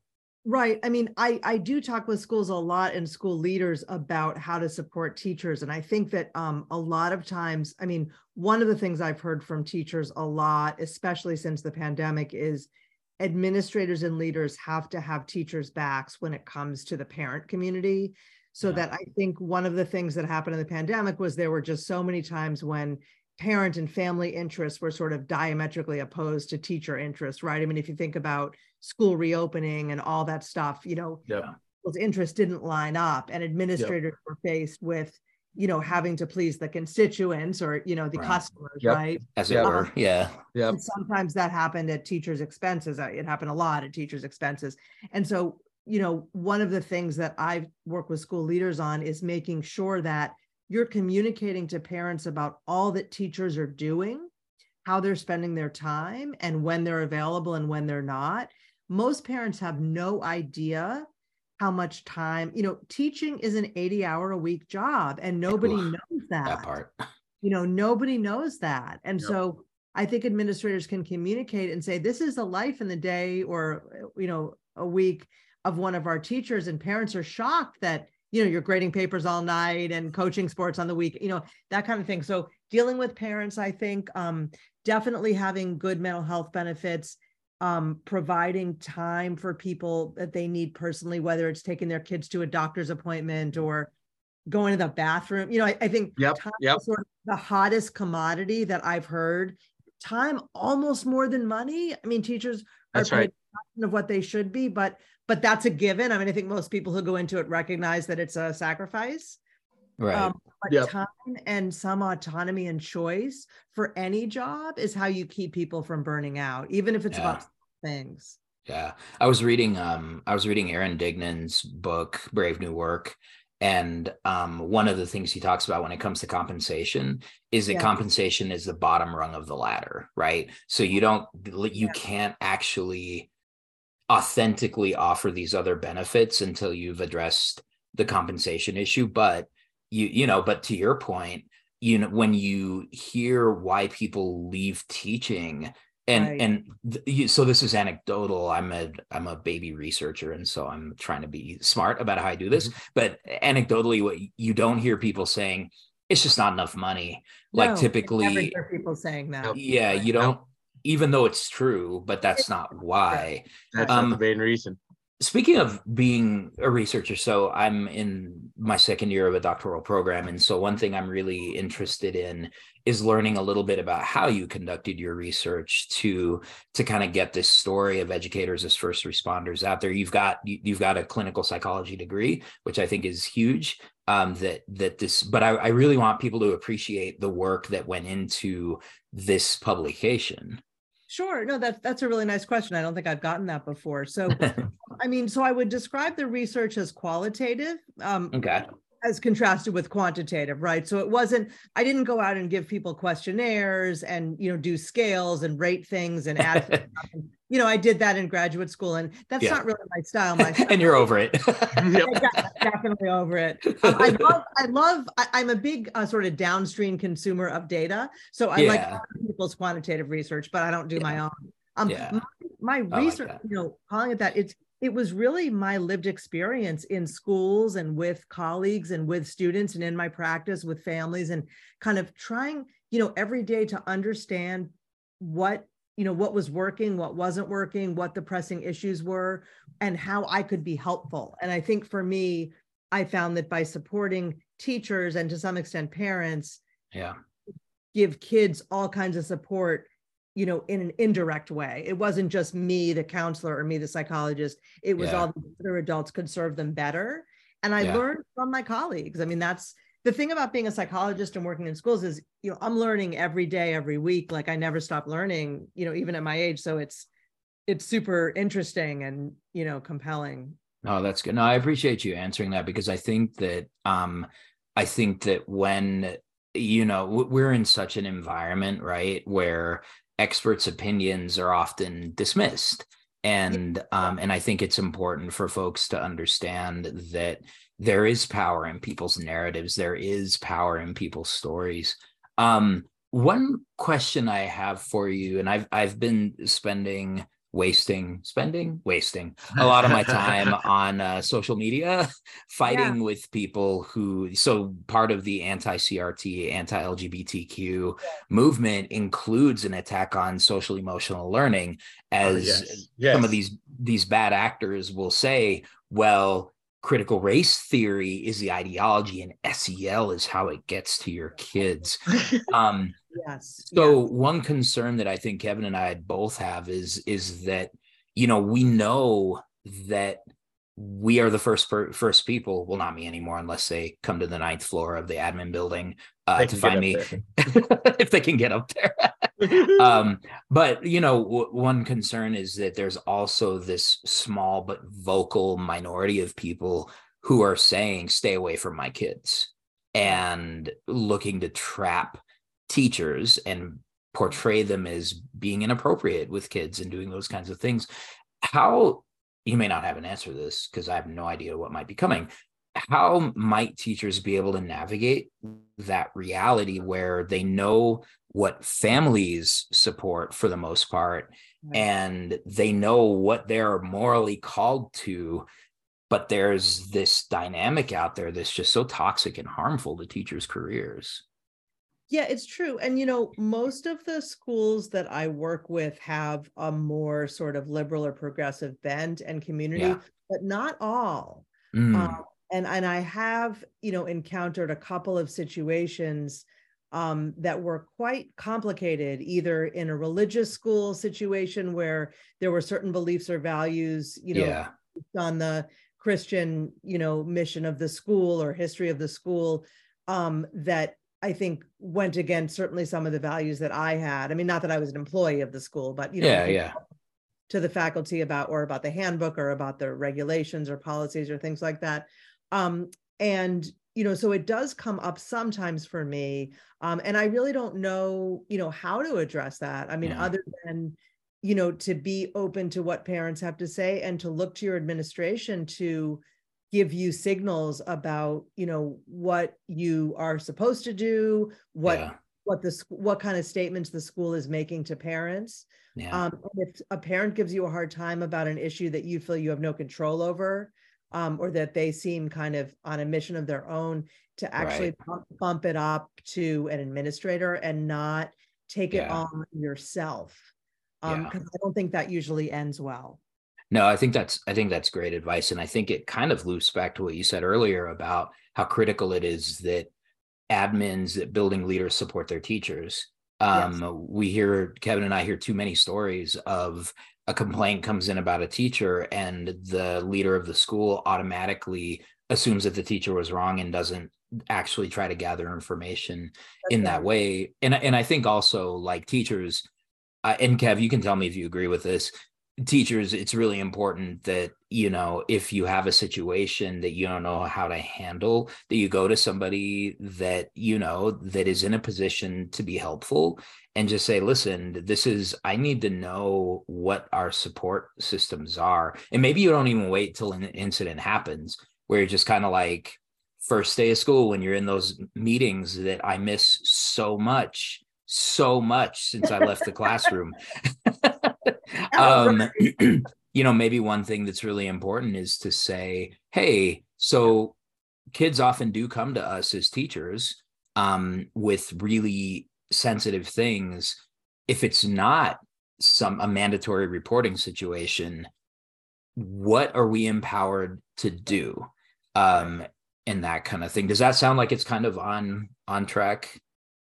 Right. I mean, I I do talk with schools a lot and school leaders about how to support teachers, and I think that um, a lot of times, I mean, one of the things I've heard from teachers a lot, especially since the pandemic, is administrators and leaders have to have teachers' backs when it comes to the parent community. So yeah. that I think one of the things that happened in the pandemic was there were just so many times when parent and family interests were sort of diametrically opposed to teacher interests, right? I mean, if you think about school reopening and all that stuff, you know, yeah. those interests didn't line up, and administrators yep. were faced with, you know, having to please the constituents or you know the right. customers, yep. right? As it were, um, yeah. Yeah. Sometimes that happened at teachers' expenses. It happened a lot at teachers' expenses, and so you know, one of the things that I work with school leaders on is making sure that you're communicating to parents about all that teachers are doing, how they're spending their time, and when they're available and when they're not. Most parents have no idea how much time, you know, teaching is an 80 hour a week job, and nobody Ugh, knows that. That part. You know, nobody knows that. And yep. so I think administrators can communicate and say, this is a life in the day or, you know, a week of one of our teachers, and parents are shocked that you know you're grading papers all night and coaching sports on the week you know that kind of thing so dealing with parents i think um, definitely having good mental health benefits um, providing time for people that they need personally whether it's taking their kids to a doctor's appointment or going to the bathroom you know i, I think yep, time yep. is sort of the hottest commodity that i've heard time almost more than money i mean teachers are That's right. of what they should be but but that's a given. I mean, I think most people who go into it recognize that it's a sacrifice. Right. Um, but yep. time and some autonomy and choice for any job is how you keep people from burning out, even if it's yeah. about things. Yeah. I was reading um I was reading Aaron Dignan's book, Brave New Work. And um, one of the things he talks about when it comes to compensation is that yeah. compensation is the bottom rung of the ladder, right? So you don't, you yeah. can't actually authentically offer these other benefits until you've addressed the compensation issue but you you know but to your point you know when you hear why people leave teaching and right. and th- so this is anecdotal i'm a i'm a baby researcher and so i'm trying to be smart about how i do this mm-hmm. but anecdotally what you don't hear people saying it's just not enough money no, like typically hear people saying that yeah you don't even though it's true, but that's not why. That's um, not the main reason. Speaking of being a researcher, so I'm in my second year of a doctoral program. And so one thing I'm really interested in is learning a little bit about how you conducted your research to to kind of get this story of educators as first responders out there. You've got you've got a clinical psychology degree, which I think is huge. Um, that that this, but I, I really want people to appreciate the work that went into this publication. Sure. No, that's that's a really nice question. I don't think I've gotten that before. So, I mean, so I would describe the research as qualitative. Um, okay. As contrasted with quantitative, right? So it wasn't. I didn't go out and give people questionnaires and you know do scales and rate things and add you know, I did that in graduate school, and that's yeah. not really my style. My style. and you're over it. definitely over it. Um, I love. I love. I, am a big uh, sort of downstream consumer of data, so I yeah. like people's quantitative research, but I don't do yeah. my own. Um, yeah. my, my research, like you know, calling it that, it's it was really my lived experience in schools and with colleagues and with students and in my practice with families and kind of trying, you know, every day to understand what you know what was working what wasn't working what the pressing issues were and how i could be helpful. And i think for me i found that by supporting teachers and to some extent parents yeah. give kids all kinds of support you know in an indirect way. It wasn't just me the counselor or me the psychologist. It was yeah. all the other adults could serve them better. And i yeah. learned from my colleagues. I mean that's the thing about being a psychologist and working in schools is you know i'm learning every day every week like i never stop learning you know even at my age. So it's it's super interesting and you know compelling. No that's good. No i appreciate you answering that because i think that um i think that when you know we're in such an environment right where experts opinions are often dismissed. And um and i think it's important for folks to understand that there is power in people's narratives there is power in people's stories um, one question i have for you and i've i've been spending wasting spending wasting a lot of my time on uh, social media fighting yeah. with people who so part of the anti-crt anti-lgbtq yeah. movement includes an attack on social emotional learning oh, as oh, yes. Yes. some of these these bad actors will say well critical race theory is the ideology and SEL is how it gets to your kids. Um, yes. So yes. one concern that I think Kevin and I both have is is that you know we know that we are the first per, first people well not me anymore unless they come to the ninth floor of the admin building uh, to find me if they can get up there um, but you know w- one concern is that there's also this small but vocal minority of people who are saying stay away from my kids and looking to trap teachers and portray them as being inappropriate with kids and doing those kinds of things how you may not have an answer to this because I have no idea what might be coming. How might teachers be able to navigate that reality where they know what families support for the most part right. and they know what they're morally called to? But there's this dynamic out there that's just so toxic and harmful to teachers' careers. Yeah, it's true. And, you know, most of the schools that I work with have a more sort of liberal or progressive bent and community, yeah. but not all. Mm. Um, and, and I have, you know, encountered a couple of situations um, that were quite complicated, either in a religious school situation where there were certain beliefs or values, you know, yeah. on the Christian, you know, mission of the school or history of the school um, that I think went against certainly some of the values that I had. I mean, not that I was an employee of the school, but you know, yeah, yeah. to the faculty about or about the handbook or about the regulations or policies or things like that. Um, and you know, so it does come up sometimes for me. Um, and I really don't know, you know, how to address that. I mean, yeah. other than you know, to be open to what parents have to say and to look to your administration to give you signals about you know what you are supposed to do what yeah. what the what kind of statements the school is making to parents yeah. um, if a parent gives you a hard time about an issue that you feel you have no control over um, or that they seem kind of on a mission of their own to actually right. bump, bump, it up to an administrator and not take yeah. it on yourself because um, i don't think that usually ends well No, I think that's I think that's great advice, and I think it kind of loops back to what you said earlier about how critical it is that admins, that building leaders support their teachers. Um, yes. We hear Kevin and I hear too many stories of a complaint comes in about a teacher, and the leader of the school automatically assumes that the teacher was wrong and doesn't actually try to gather information That's in right. that way. And and I think also like teachers, uh, and Kev, you can tell me if you agree with this teachers it's really important that you know if you have a situation that you don't know how to handle that you go to somebody that you know that is in a position to be helpful and just say listen this is i need to know what our support systems are. And maybe you don't even wait till an incident happens where you're just kind of like first day of school when you're in those meetings that i miss so much so much since i left the classroom um, you know, maybe one thing that's really important is to say, hey, so kids often do come to us as teachers um, with really sensitive things. If it's not some a mandatory reporting situation, what are we empowered to do? Um, and that kind of thing. Does that sound like it's kind of on on track?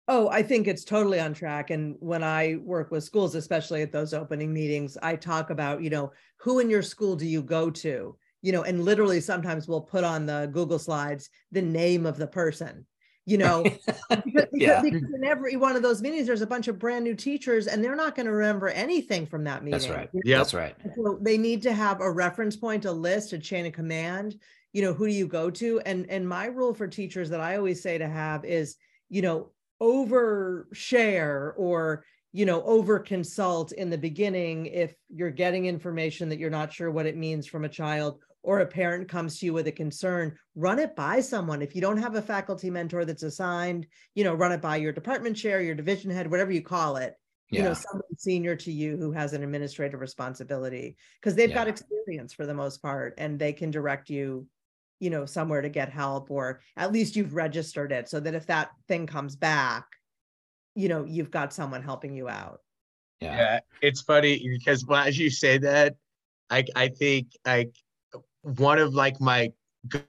Oh, I think it's totally on track. And when I work with schools, especially at those opening meetings, I talk about, you know, who in your school do you go to? You know, and literally sometimes we'll put on the Google slides the name of the person, you know, because, yeah. because in every one of those meetings, there's a bunch of brand new teachers and they're not going to remember anything from that meeting. That's right. Yeah, that's right. So they need to have a reference point, a list, a chain of command. You know, who do you go to? And and my rule for teachers that I always say to have is, you know, overshare or you know over consult in the beginning if you're getting information that you're not sure what it means from a child or a parent comes to you with a concern run it by someone if you don't have a faculty mentor that's assigned you know run it by your department chair your division head whatever you call it yeah. you know someone senior to you who has an administrative responsibility because they've yeah. got experience for the most part and they can direct you you know somewhere to get help or at least you've registered it so that if that thing comes back you know you've got someone helping you out yeah, yeah it's funny because well, as you say that i i think like one of like my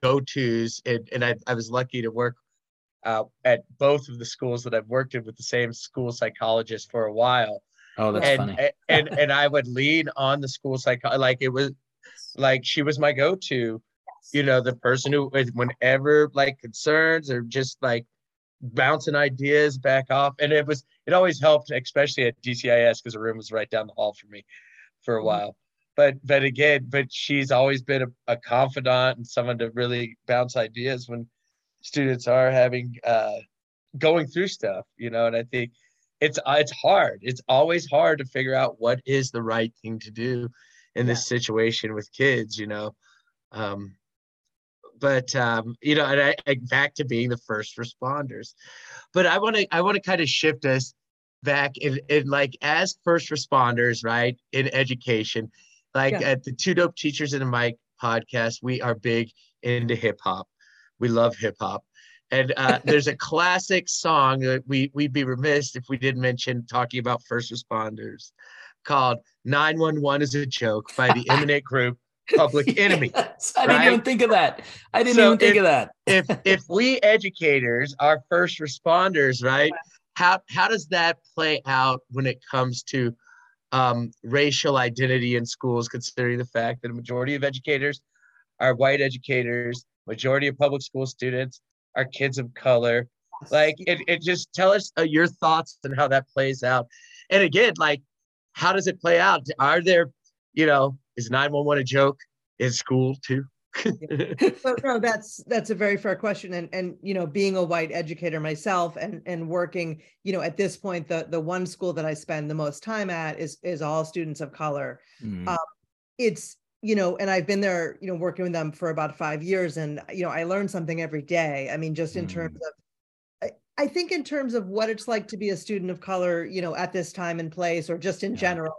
go-to's and, and I, I was lucky to work uh, at both of the schools that I've worked in with the same school psychologist for a while. Oh, that's and, funny. and and I would lean on the school psych like it was like she was my go-to you know, the person who, whenever like concerns or just like bouncing ideas back off. And it was, it always helped, especially at DCIS, because the room was right down the hall for me for a mm-hmm. while. But, but again, but she's always been a, a confidant and someone to really bounce ideas when students are having, uh, going through stuff, you know, and I think it's, it's hard. It's always hard to figure out what is the right thing to do in this situation with kids, you know. Um, but um, you know, and I, I, back to being the first responders. But I want to I want to kind of shift us back in, in like as first responders, right? In education, like yeah. at the Two Dope Teachers in a Mic podcast, we are big into hip hop. We love hip hop. And uh, there's a classic song that we we'd be remiss if we didn't mention talking about first responders called 911 is a joke by the Imminent Group public enemy. yes, I didn't even think of that. I didn't so even think if, of that. if if we educators are first responders, right? How how does that play out when it comes to um, racial identity in schools, considering the fact that a majority of educators are white educators, majority of public school students are kids of color. Like it, it just tell us uh, your thoughts and how that plays out. And again, like how does it play out? Are there, you know, is 911 a joke in school too? so, no, that's that's a very fair question. And and you know, being a white educator myself and and working, you know, at this point, the the one school that I spend the most time at is is all students of color. Mm. Um, it's you know, and I've been there, you know, working with them for about five years, and you know, I learn something every day. I mean, just in mm. terms of I think in terms of what it's like to be a student of color, you know, at this time and place, or just in yeah. general,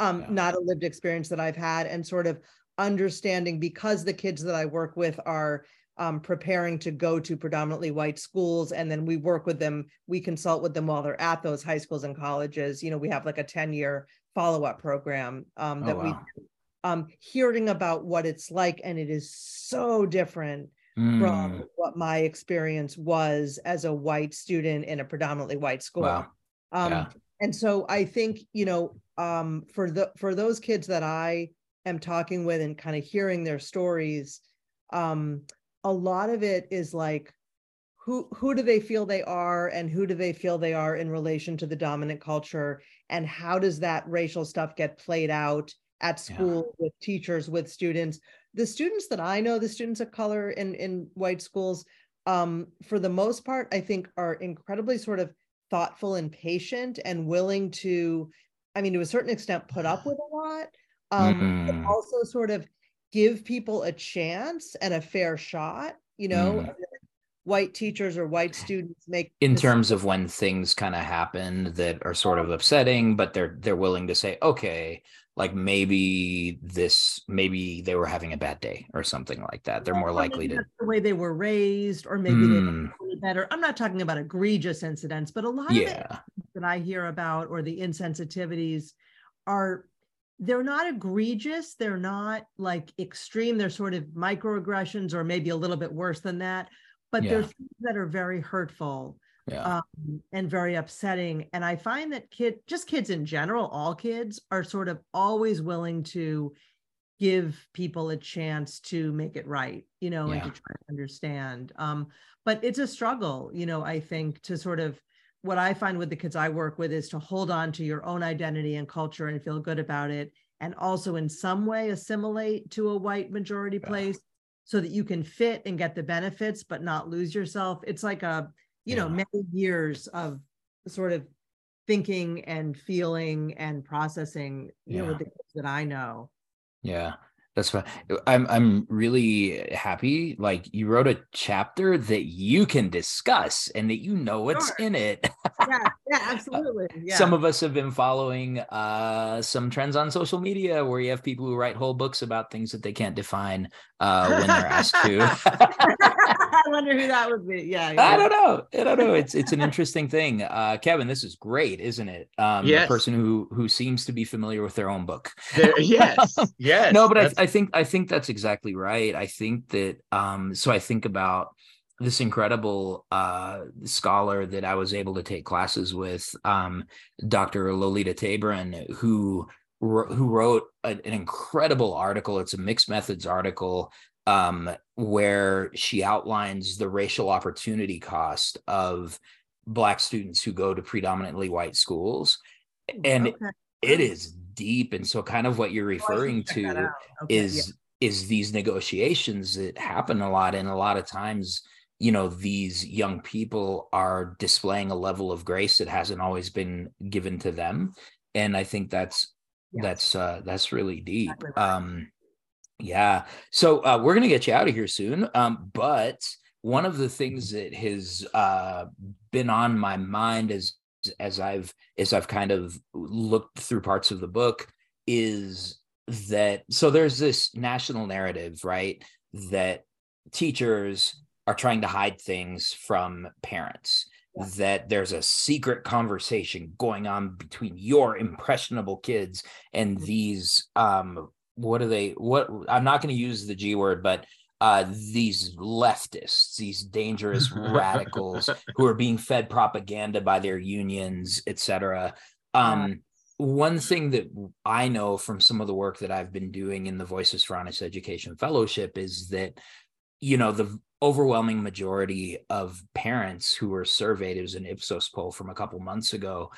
um, yeah. not a lived experience that I've had, and sort of understanding because the kids that I work with are um, preparing to go to predominantly white schools, and then we work with them, we consult with them while they're at those high schools and colleges. You know, we have like a 10 year follow up program um, that oh, wow. we um, hearing about what it's like, and it is so different mm. from what my experience was as a white student in a predominantly white school. Wow. Um, yeah. And so I think you know, um, for the for those kids that I am talking with and kind of hearing their stories, um, a lot of it is like who who do they feel they are and who do they feel they are in relation to the dominant culture and how does that racial stuff get played out at school yeah. with teachers with students the students that i know the students of color in in white schools um, for the most part i think are incredibly sort of thoughtful and patient and willing to i mean to a certain extent put up with a lot um, mm. but also sort of give people a chance and a fair shot you know mm white teachers or white students make in terms of when things kind of happen that are sort of upsetting but they're they're willing to say okay like maybe this maybe they were having a bad day or something like that they're more likely to the way they were raised or maybe mm. they were better i'm not talking about egregious incidents but a lot yeah. of it that i hear about or the insensitivities are they're not egregious they're not like extreme they're sort of microaggressions or maybe a little bit worse than that but yeah. there's things that are very hurtful yeah. um, and very upsetting. And I find that kid, just kids in general, all kids are sort of always willing to give people a chance to make it right, you know, yeah. and to try to understand. Um, but it's a struggle, you know, I think to sort of what I find with the kids I work with is to hold on to your own identity and culture and feel good about it. And also in some way assimilate to a white majority place so that you can fit and get the benefits but not lose yourself it's like a you yeah. know many years of sort of thinking and feeling and processing you yeah. know with the kids that i know yeah that's fine. I'm I'm really happy. Like you wrote a chapter that you can discuss and that you know what's sure. in it. yeah, yeah, absolutely. Yeah. Some of us have been following uh, some trends on social media where you have people who write whole books about things that they can't define uh, when they're asked to. I wonder who that would be. Yeah, yeah, I don't know. I don't know. It's it's an interesting thing. Uh, Kevin, this is great, isn't it? Um, yes. A person who who seems to be familiar with their own book. yes. Yes. no, but I, I think I think that's exactly right. I think that um, so I think about this incredible uh, scholar that I was able to take classes with, um, Dr. Lolita Tabron, who who wrote an incredible article. It's a mixed methods article um, where she outlines the racial opportunity cost of black students who go to predominantly white schools, and okay. it is deep. And so, kind of what you're referring to okay, is yeah. is these negotiations that happen a lot, and a lot of times you know these young people are displaying a level of grace that hasn't always been given to them and i think that's yes. that's uh that's really deep um yeah so uh we're gonna get you out of here soon um but one of the things that has uh been on my mind as as i've as i've kind of looked through parts of the book is that so there's this national narrative right that teachers are trying to hide things from parents yeah. that there's a secret conversation going on between your impressionable kids and mm-hmm. these um what are they what i'm not going to use the g word but uh, these leftists, these dangerous radicals who are being fed propaganda by their unions, etc. Um, one thing that I know from some of the work that I've been doing in the Voices for Honest Education Fellowship is that, you know, the overwhelming majority of parents who were surveyed, it was an Ipsos poll from a couple months ago,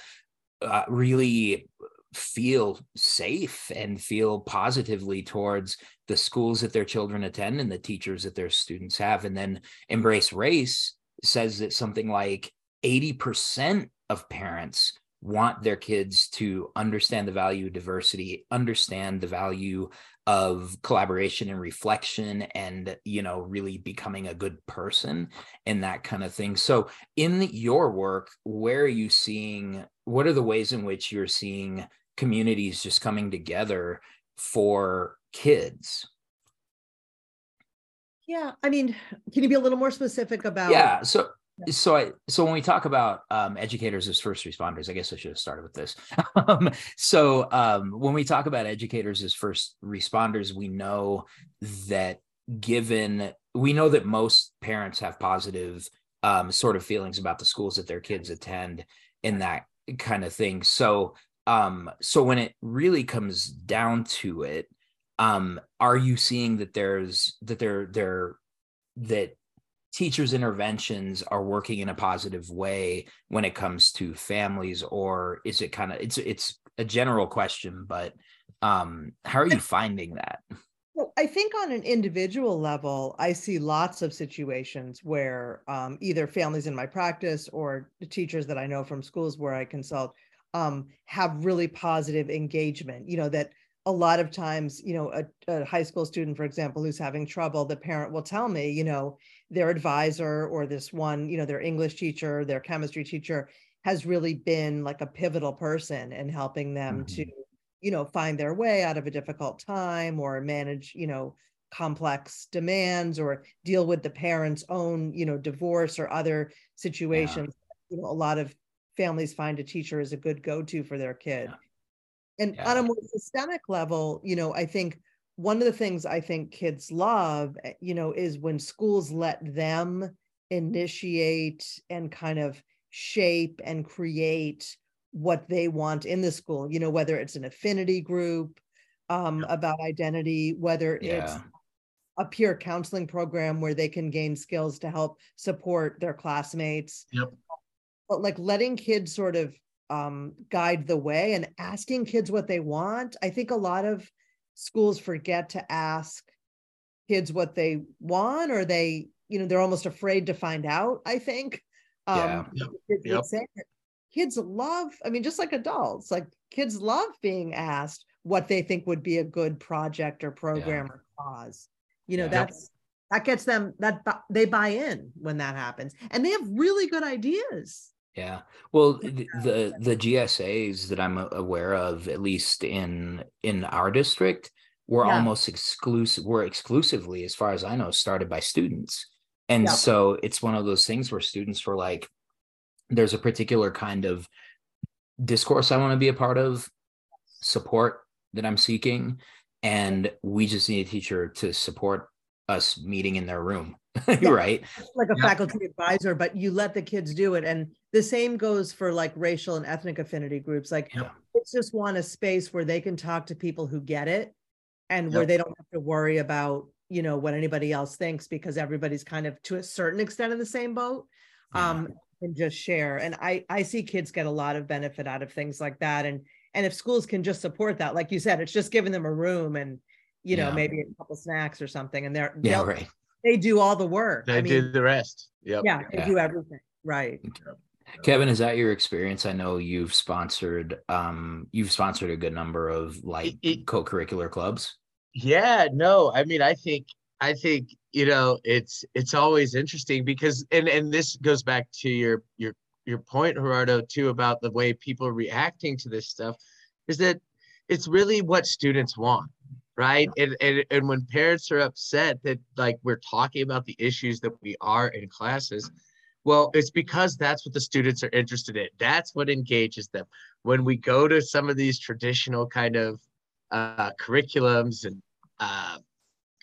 uh, really feel safe and feel positively towards the schools that their children attend and the teachers that their students have. And then Embrace Race says that something like 80% of parents want their kids to understand the value of diversity, understand the value of collaboration and reflection and you know really becoming a good person and that kind of thing so in your work where are you seeing what are the ways in which you're seeing communities just coming together for kids yeah i mean can you be a little more specific about yeah so so I so when we talk about um, educators as first responders, I guess I should have started with this. um, so um, when we talk about educators as first responders, we know that given we know that most parents have positive um, sort of feelings about the schools that their kids attend and that kind of thing. So um, so when it really comes down to it, um, are you seeing that there's that there there that teachers interventions are working in a positive way when it comes to families or is it kind of it's it's a general question but um how are you finding that? Well, I think on an individual level, I see lots of situations where um, either families in my practice or the teachers that I know from schools where I consult um, have really positive engagement. You know, that a lot of times, you know, a, a, high school student, for example, who's having trouble, the parent will tell me, you know, their advisor or this one, you know, their English teacher, their chemistry teacher has really been like a pivotal person in helping them mm-hmm. to, you know, find their way out of a difficult time or manage, you know, complex demands or deal with the parent's own, you know, divorce or other situations. Yeah. You know, a lot of families find a teacher is a good go-to for their kid. Yeah. And yeah. on a more systemic level, you know, I think one of the things I think kids love, eh, you know, is when schools let them initiate and kind of shape and create what they want in the school, you know, whether it's an affinity group um, about identity, whether yeah. it's a peer counseling program where they can gain skills to help support their classmates. Yep. But like letting kids sort of um, guide the way and asking kids what they want. I think a lot of schools forget to ask kids what they want or they you know they're almost afraid to find out i think um yeah. yep. Yep. kids love i mean just like adults like kids love being asked what they think would be a good project or program yeah. or cause you know yeah. that's that gets them that they buy in when that happens and they have really good ideas yeah. Well, the the GSAs that I'm aware of, at least in in our district, were yeah. almost exclusive. Were exclusively, as far as I know, started by students. And yeah. so it's one of those things where students were like, "There's a particular kind of discourse I want to be a part of, support that I'm seeking, and we just need a teacher to support us meeting in their room." yeah. right? Like a faculty advisor, but you let the kids do it and the same goes for like racial and ethnic affinity groups like yep. it's just want a space where they can talk to people who get it and yep. where they don't have to worry about you know what anybody else thinks because everybody's kind of to a certain extent in the same boat yeah. um and just share and i i see kids get a lot of benefit out of things like that and and if schools can just support that like you said it's just giving them a room and you know yeah. maybe a couple snacks or something and they're yeah right they do all the work they I mean, do the rest yep. yeah they yeah. do everything right Kevin, is that your experience? I know you've sponsored um you've sponsored a good number of like it, co-curricular clubs. Yeah, no, I mean I think I think you know it's it's always interesting because and and this goes back to your your your point Gerardo too about the way people are reacting to this stuff is that it's really what students want right and, and and when parents are upset that like we're talking about the issues that we are in classes well, it's because that's what the students are interested in. That's what engages them. When we go to some of these traditional kind of uh, curriculums and uh,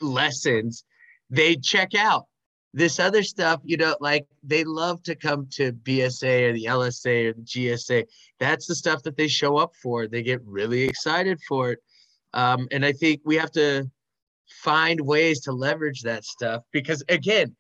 lessons, they check out. This other stuff, you know, like they love to come to BSA or the LSA or the GSA. That's the stuff that they show up for. They get really excited for it. Um, and I think we have to find ways to leverage that stuff because, again,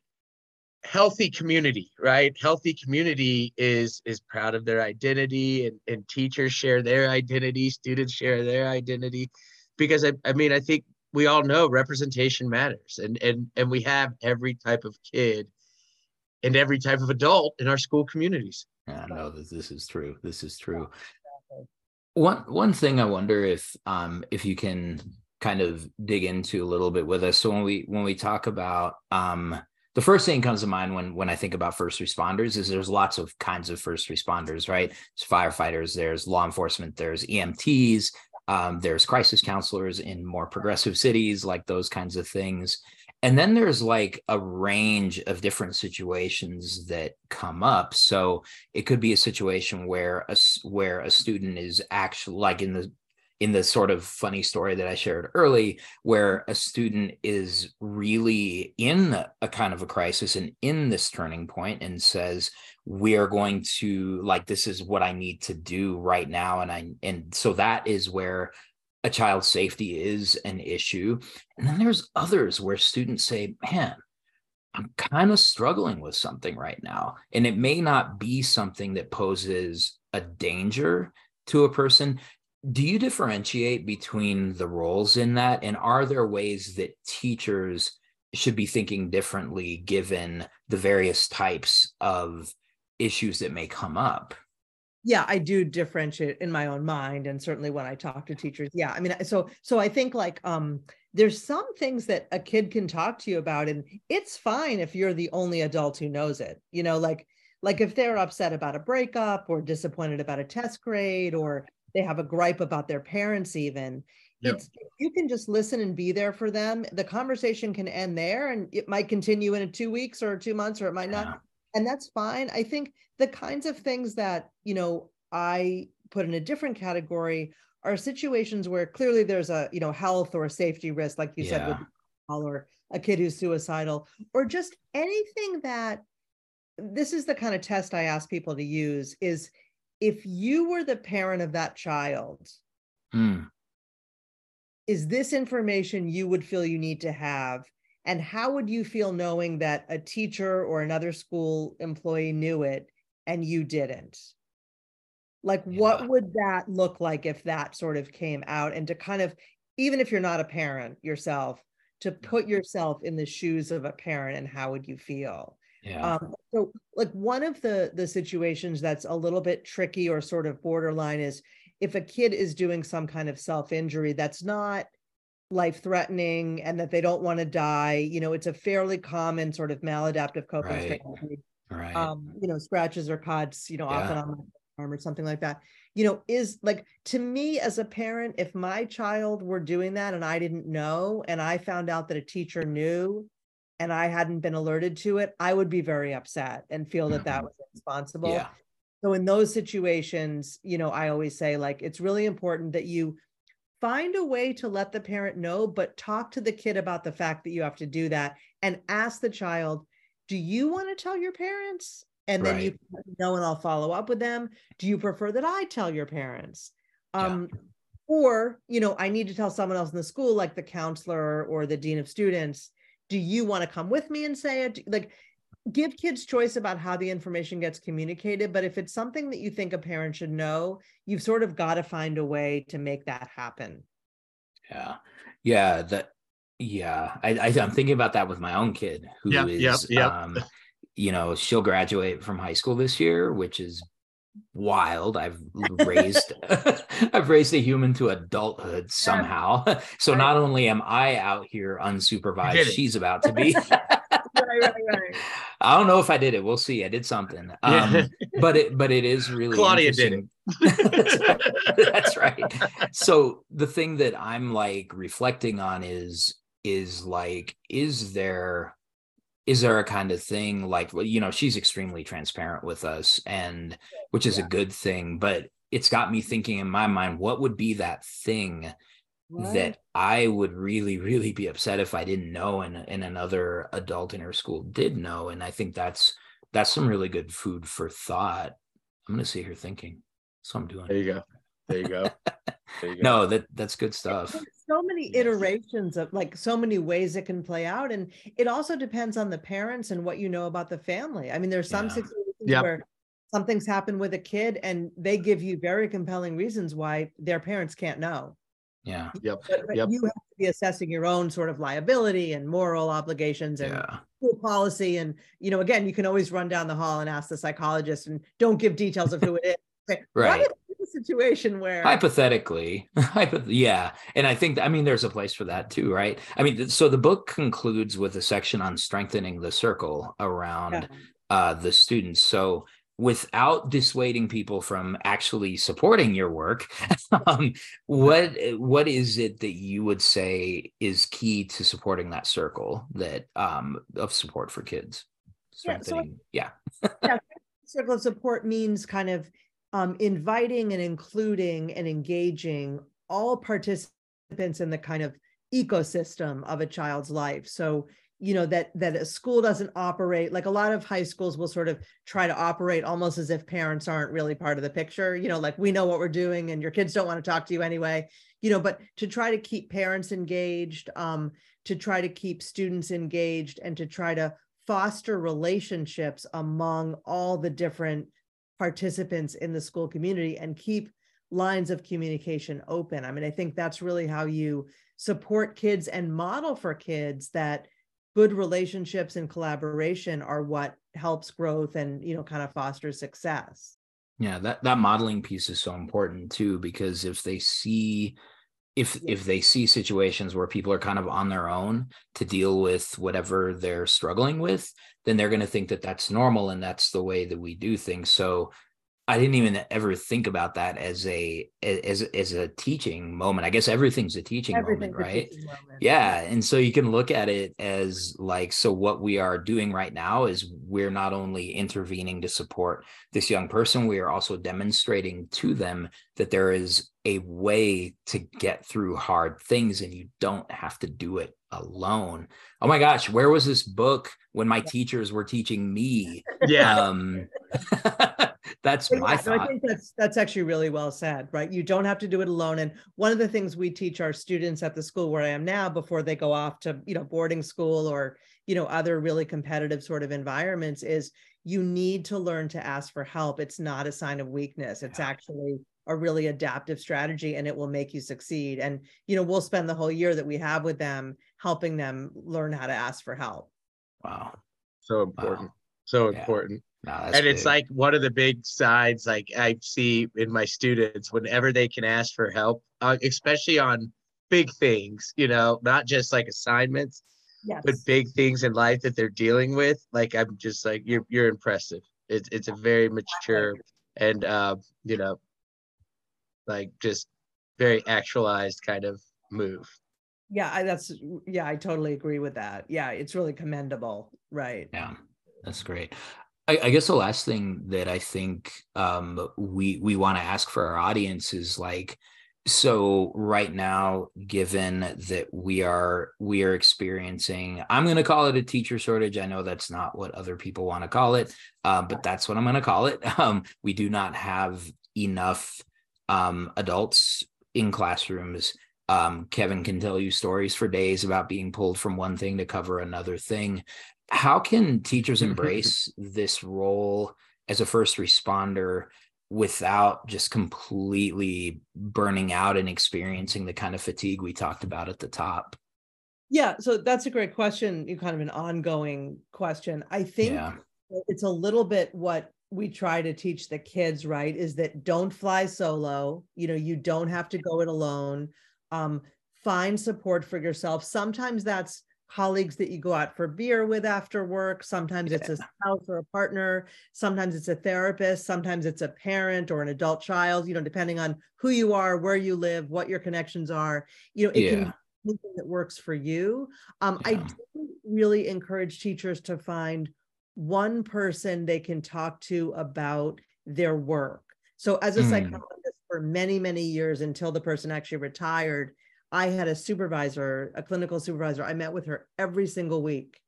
healthy community right? Healthy community is is proud of their identity and, and teachers share their identity students share their identity because I, I mean i think we all know representation matters and and and we have every type of kid and every type of adult in our school communities. Yeah no this, this is true. This is true one one thing i wonder if um if you can kind of dig into a little bit with us so when we when we talk about um the first thing comes to mind when when I think about first responders is there's lots of kinds of first responders, right? There's firefighters, there's law enforcement, there's EMTs, um, there's crisis counselors in more progressive cities, like those kinds of things. And then there's like a range of different situations that come up so it could be a situation where a where a student is actually like in the in the sort of funny story that I shared early, where a student is really in a kind of a crisis and in this turning point and says, we are going to like this is what I need to do right now. And I and so that is where a child's safety is an issue. And then there's others where students say, man, I'm kind of struggling with something right now. And it may not be something that poses a danger to a person. Do you differentiate between the roles in that? And are there ways that teachers should be thinking differently given the various types of issues that may come up? Yeah i do differentiate in my own mind and certainly when i talk to teachers yeah i mean so so i think like um there's some things that a kid can talk to you about and it's fine if you're the only adult who knows it you know like like if they're upset about a breakup or disappointed about a test grade or they have a gripe about their parents even yep. it's you can just listen and be there for them the conversation can end there and it might continue in two weeks or two months or it might yeah. not and that's fine i think the kinds of things that you know i put in a different category are situations where clearly there's a you know health or safety risk like you yeah. said with or a kid who's suicidal or just anything that this is the kind of test i ask people to use is if you were the parent of that child mm. is this information you would feel you need to have and how would you feel knowing that a teacher or another school employee knew it and you didn't? Like, yeah. what would that look like if that sort of came out? And to kind of, even if you're not a parent yourself, to put yourself in the shoes of a parent and how would you feel? Yeah. Um, so, like one of the the situations that's a little bit tricky or sort of borderline is if a kid is doing some kind of self injury that's not life threatening and that they don't want to die. You know, it's a fairly common sort of maladaptive coping right. strategy. Right. Um, you know, scratches or cuts, you know, yeah. often on my arm or something like that. You know, is like to me as a parent, if my child were doing that and I didn't know, and I found out that a teacher knew and I hadn't been alerted to it, I would be very upset and feel that mm-hmm. that was responsible. Yeah. So in those situations, you know, I always say like it's really important that you find a way to let the parent know, but talk to the kid about the fact that you have to do that and ask the child, do you want to tell your parents? And then right. you know, and I'll follow up with them. Do you prefer that I tell your parents? Um, yeah. Or, you know, I need to tell someone else in the school, like the counselor or the dean of students. Do you want to come with me and say it? Like, give kids choice about how the information gets communicated but if it's something that you think a parent should know you've sort of got to find a way to make that happen. Yeah. Yeah that yeah I, I am thinking about that with my own kid who yep, is yep, yep. um you know she'll graduate from high school this year which is wild. I've raised i've raised a human to adulthood somehow. So not only am i out here unsupervised she's about to be right, right, right. I don't know if I did it. We'll see. I did something. Um, but it but it is really Claudia did it. That's right. So the thing that I'm like reflecting on is is like, is there is there a kind of thing like you know, she's extremely transparent with us and which is yeah. a good thing, but it's got me thinking in my mind, what would be that thing that I would really, really be upset if I didn't know and, and another adult in her school did know. And I think that's that's some really good food for thought. I'm gonna see her thinking. That's what I'm doing. There you go. There you go. There you go. no, that that's good stuff. So many iterations of like so many ways it can play out. And it also depends on the parents and what you know about the family. I mean, there's some yeah. situations yep. where something's happened with a kid and they give you very compelling reasons why their parents can't know. Yeah. Yep. But, but yep. you have to be assessing your own sort of liability and moral obligations and yeah. policy. And, you know, again, you can always run down the hall and ask the psychologist and don't give details of who it is. Say, right. a situation where hypothetically, yeah. And I think, I mean, there's a place for that too, right? I mean, so the book concludes with a section on strengthening the circle around yeah. uh, the students. So without dissuading people from actually supporting your work um, what what is it that you would say is key to supporting that circle that um, of support for kids strengthening yeah, so, yeah. yeah circle of support means kind of um, inviting and including and engaging all participants in the kind of ecosystem of a child's life so you know that that a school doesn't operate like a lot of high schools will sort of try to operate almost as if parents aren't really part of the picture you know like we know what we're doing and your kids don't want to talk to you anyway you know but to try to keep parents engaged um, to try to keep students engaged and to try to foster relationships among all the different participants in the school community and keep lines of communication open. I mean i think that's really how you support kids and model for kids that good relationships and collaboration are what helps growth and you know kind of fosters success yeah that that modeling piece is so important too because if they see if yeah. if they see situations where people are kind of on their own to deal with whatever they're struggling with then they're going to think that that's normal and that's the way that we do things so I didn't even ever think about that as a as as a teaching moment. I guess everything's a teaching everything's moment, right? Teaching moment. Yeah, and so you can look at it as like so what we are doing right now is we're not only intervening to support this young person, we are also demonstrating to them that there is a way to get through hard things and you don't have to do it alone. Oh my gosh, where was this book when my teachers were teaching me? Yeah. Um, that's my yeah, thought. I think that's that's actually really well said, right? You don't have to do it alone. And one of the things we teach our students at the school where I am now before they go off to, you know, boarding school or, you know, other really competitive sort of environments is you need to learn to ask for help. It's not a sign of weakness. It's yeah. actually a really adaptive strategy and it will make you succeed. And, you know, we'll spend the whole year that we have with them helping them learn how to ask for help. Wow. So important. Wow. So yeah. important. No, and big. it's like one of the big sides like I see in my students whenever they can ask for help, uh, especially on big things, you know, not just like assignments, yes. but big things in life that they're dealing with. Like I'm just like you're you're impressive. It's it's a very mature and uh, you know, like just very actualized kind of move. Yeah, I, that's yeah, I totally agree with that. Yeah, it's really commendable, right? Yeah, that's great. I, I guess the last thing that I think um, we we want to ask for our audience is like, so right now given that we are we are experiencing i'm going to call it a teacher shortage i know that's not what other people want to call it uh, but that's what i'm going to call it um, we do not have enough um, adults in classrooms um, Kevin can tell you stories for days about being pulled from one thing to cover another thing. How can teachers embrace this role as a first responder without just completely burning out and experiencing the kind of fatigue we talked about at the top? Yeah, so that's a great question. You kind of an ongoing question. I think yeah. it's a little bit what we try to teach the kids, right? Is that don't fly solo. You know, you don't have to go it alone um, find support for yourself. Sometimes that's colleagues that you go out for beer with after work. Sometimes it's a spouse or a partner. Sometimes it's a therapist. Sometimes it's a parent or an adult child, you know, depending on who you are, where you live, what your connections are. You know, it yeah. can be something that works for you. Um, yeah. I really encourage teachers to find one person they can talk to about their work. So as a mm. psychologist, for many, many years until the person actually retired. I had a supervisor, a clinical supervisor. I met with her every single week.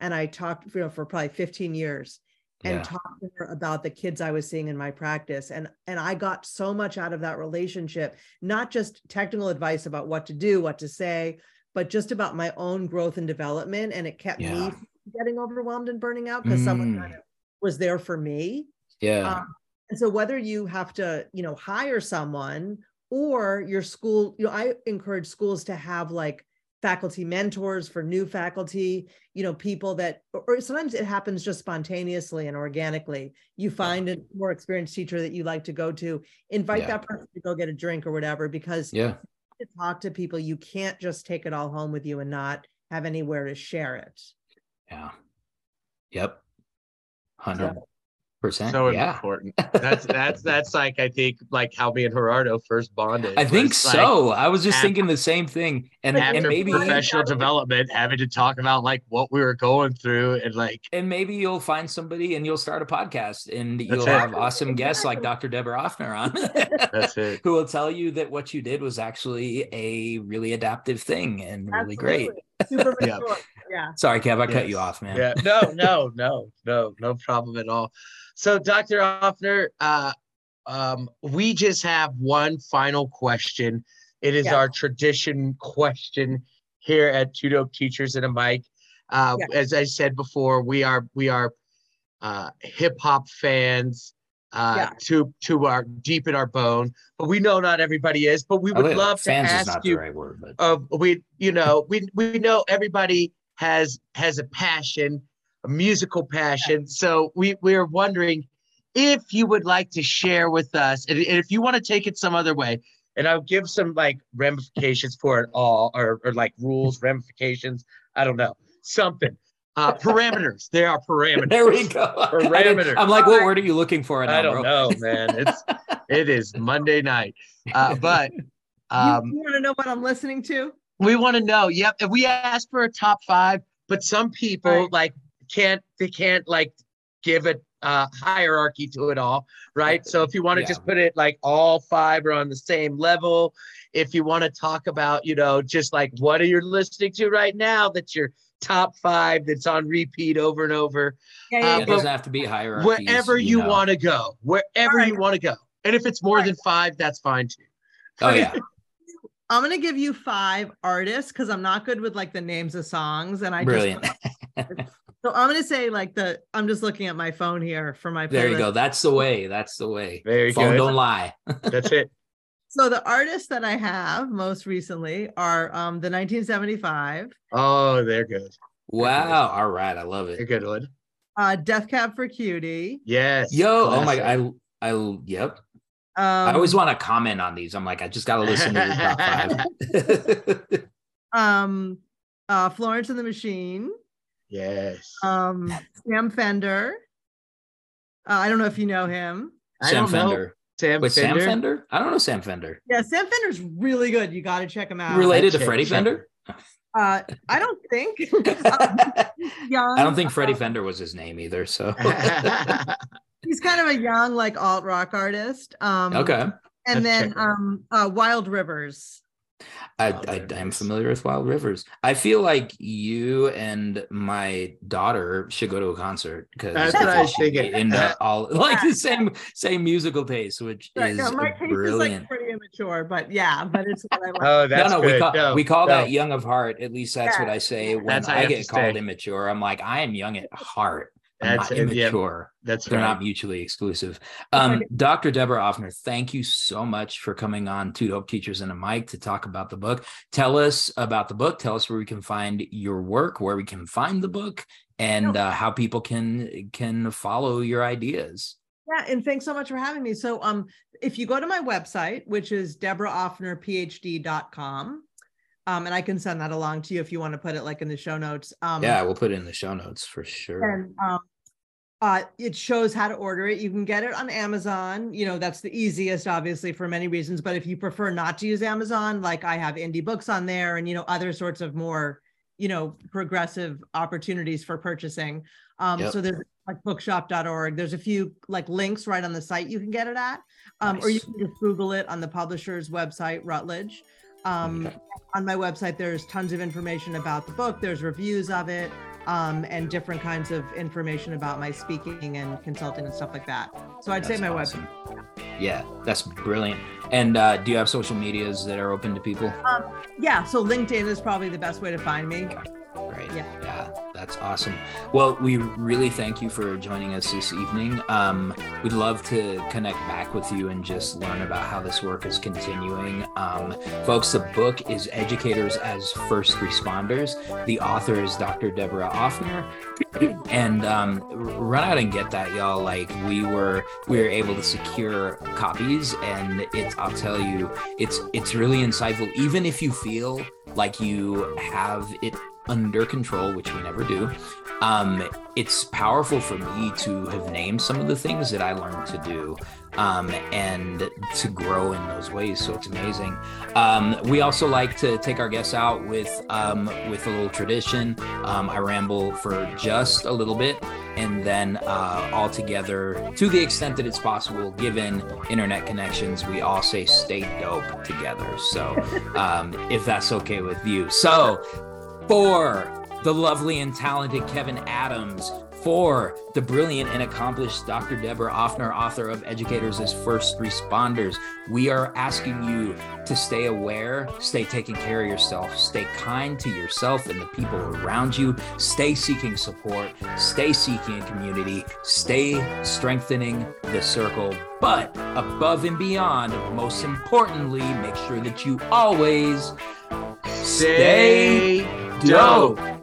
And I talked you know, for probably 15 years and yeah. talked to her about the kids I was seeing in my practice. And, and I got so much out of that relationship, not just technical advice about what to do, what to say, but just about my own growth and development. And it kept yeah. me getting overwhelmed and burning out because mm. someone kind of was there for me. Yeah. Um, and so whether you have to, you know, hire someone or your school, you know, I encourage schools to have like faculty mentors for new faculty, you know, people that, or sometimes it happens just spontaneously and organically. You find a more experienced teacher that you like to go to, invite yeah. that person to go get a drink or whatever, because yeah, to talk to people, you can't just take it all home with you and not have anywhere to share it. Yeah. Yep. 100, percent. so yeah. important. That's that's that's like I think like how me and Gerardo first bonded. I think was, like, so. I was just after- thinking the same thing, and and maybe professional development, having to talk about like what we were going through and like and maybe you'll find somebody and you'll start a podcast and you'll it. have awesome guests like Dr. Deborah Offner on, that's it. who will tell you that what you did was actually a really adaptive thing and really great. Super Yeah. Yeah. Sorry, Kev, I cut you off, man. Yeah, no, no, no, no, no problem at all. So, Dr. Offner, uh, um, we just have one final question. It is Yeah. our tradition question here at Two Dope Teachers and a Mic. Uh, Yeah. As I said before, we are we are uh, hip hop fans uh, Yeah. to to our deep in our bone, but we know not everybody is. But we Oh, would wait, love to fans is ask not you the right word, but uh, we you know we we know everybody has has a passion a musical passion so we we're wondering if you would like to share with us and, and if you want to take it some other way and i'll give some like ramifications for it all or, or like rules ramifications i don't know something uh parameters there are parameters there we go. Parameters. I'm like, what word are you looking for? i don't bro? know man it's it is monday night uh but You- um you, want to know what I'm listening to? We want to know. Yep. If we asked for a top five, but some people Right. like can't they can't like give it uh hierarchy to it all, right? So if you want to Yeah. just put it like all five are on the same level, if you want to talk about, you know, just like what are you listening to right now that's your top five that's on repeat over and over, Yeah, Uh, Yeah, yeah, it doesn't have to be hierarchy. wherever you, know. want to go, wherever Alright. you want to go. And if it's more Alright. than five, that's fine too. Oh yeah. I'm gonna give you five artists because I'm not good with like the names of songs, and I Brilliant. just so I'm gonna say like the I'm just looking at my phone here for my there you go. That's the way. That's the way. Very Phone good. don't lie. That's it. So the artists that I have most recently are um the 1975, Oh, they're good. Wow. All right. I love They're it. good one. uh Death Cab for Cutie. Yes. Yo, oh my. I I yep. Um, I always want to comment on these. I'm like, I just gotta listen to the top five. um uh Florence and the Machine, Yes. um Sam Fender. Uh, I don't know if you know him. I Sam don't know. Fender. Sam Wait, Fender. Sam Fender? I don't know Sam Fender. Yeah, Sam Fender's really good. You got to check him out. Related to check- Freddie. Fender? Uh, I don't think. I young. don't think Freddie uh, Fender was his name either. So He's kind of a young, like alt rock artist. Um, okay. And Let's then check him out. um, uh, Wild Rivers. I, Wild I am familiar with Wild Rivers. I feel like you and my daughter should go to a concert because That's what I was thinking. into all like the same same musical taste, which Right, is no, my taste is like pretty immature, but yeah, but it's what I like. oh, that's no, no, we call No, we call no. that young of heart. At least that's what I say when That's how I get called immature. I'm like, I am young at heart. That's not immature. That's They're right. not mutually exclusive. Um, Dr. Deborah Offner, thank you so much for coming on Two Dope Teachers and a Mic to talk about the book. Tell us about the book. Tell us where we can find your work, where we can find the book, and uh, how people can can follow your ideas. Yeah, and thanks so much for having me. So um if you go to my website, which is deborahoffnerphd.com, um, and I can send that along to you if you want to put it like in the show notes. Um yeah, we'll put it in the show notes for sure. and um uh, it shows how to order it. You can get it on Amazon. You know, that's the easiest, obviously, for many reasons. But if you prefer not to use Amazon, like I have indie books on there and, you know, other sorts of more, you know, progressive opportunities for purchasing. Um, Yep. So there's like bookshop.org. There's a few like links right on the site you can get it at. Um, Or you can just Google it on the publisher's website, Routledge. Um, On my website, there's tons of information about the book. There's reviews of it um, and different kinds of information about my speaking and consulting and stuff like that. So I'd say my awesome. website. Yeah, that's brilliant. And uh, do you have social medias that are open to people? Yeah, so LinkedIn is probably the best way to find me. Right. Yeah. Yeah, that's awesome. Well, we really thank you for joining us this evening. Um, we'd love to connect back with you and just learn about how this work is continuing. Um, folks, the book is Educators as First Responders. The author is Dr. Deborah Offner. and um, run out and get that, y'all. Like we were, we were able to secure copies, and it's. I'll tell you, it's it's really insightful. Even if you feel like you have it under control, which we never do, um, it's powerful for me to have named some of the things that I learned to do um, and to grow in those ways. So it's amazing. Um, we also like to take our guests out with um, with a little tradition. Um, I ramble for just a little bit, and then uh, all together, to the extent that it's possible, given internet connections, we all say "stay dope" together. So um, if that's okay with you, so for the lovely and talented Kevin Adams, for the brilliant and accomplished Dr. Deborah Offner, author of Educators as First Responders. We are asking you to stay aware, stay taking care of yourself, stay kind to yourself and the people around you, stay seeking support, stay seeking community, stay strengthening the circle. But above and beyond, most importantly, make sure that you always stay dope.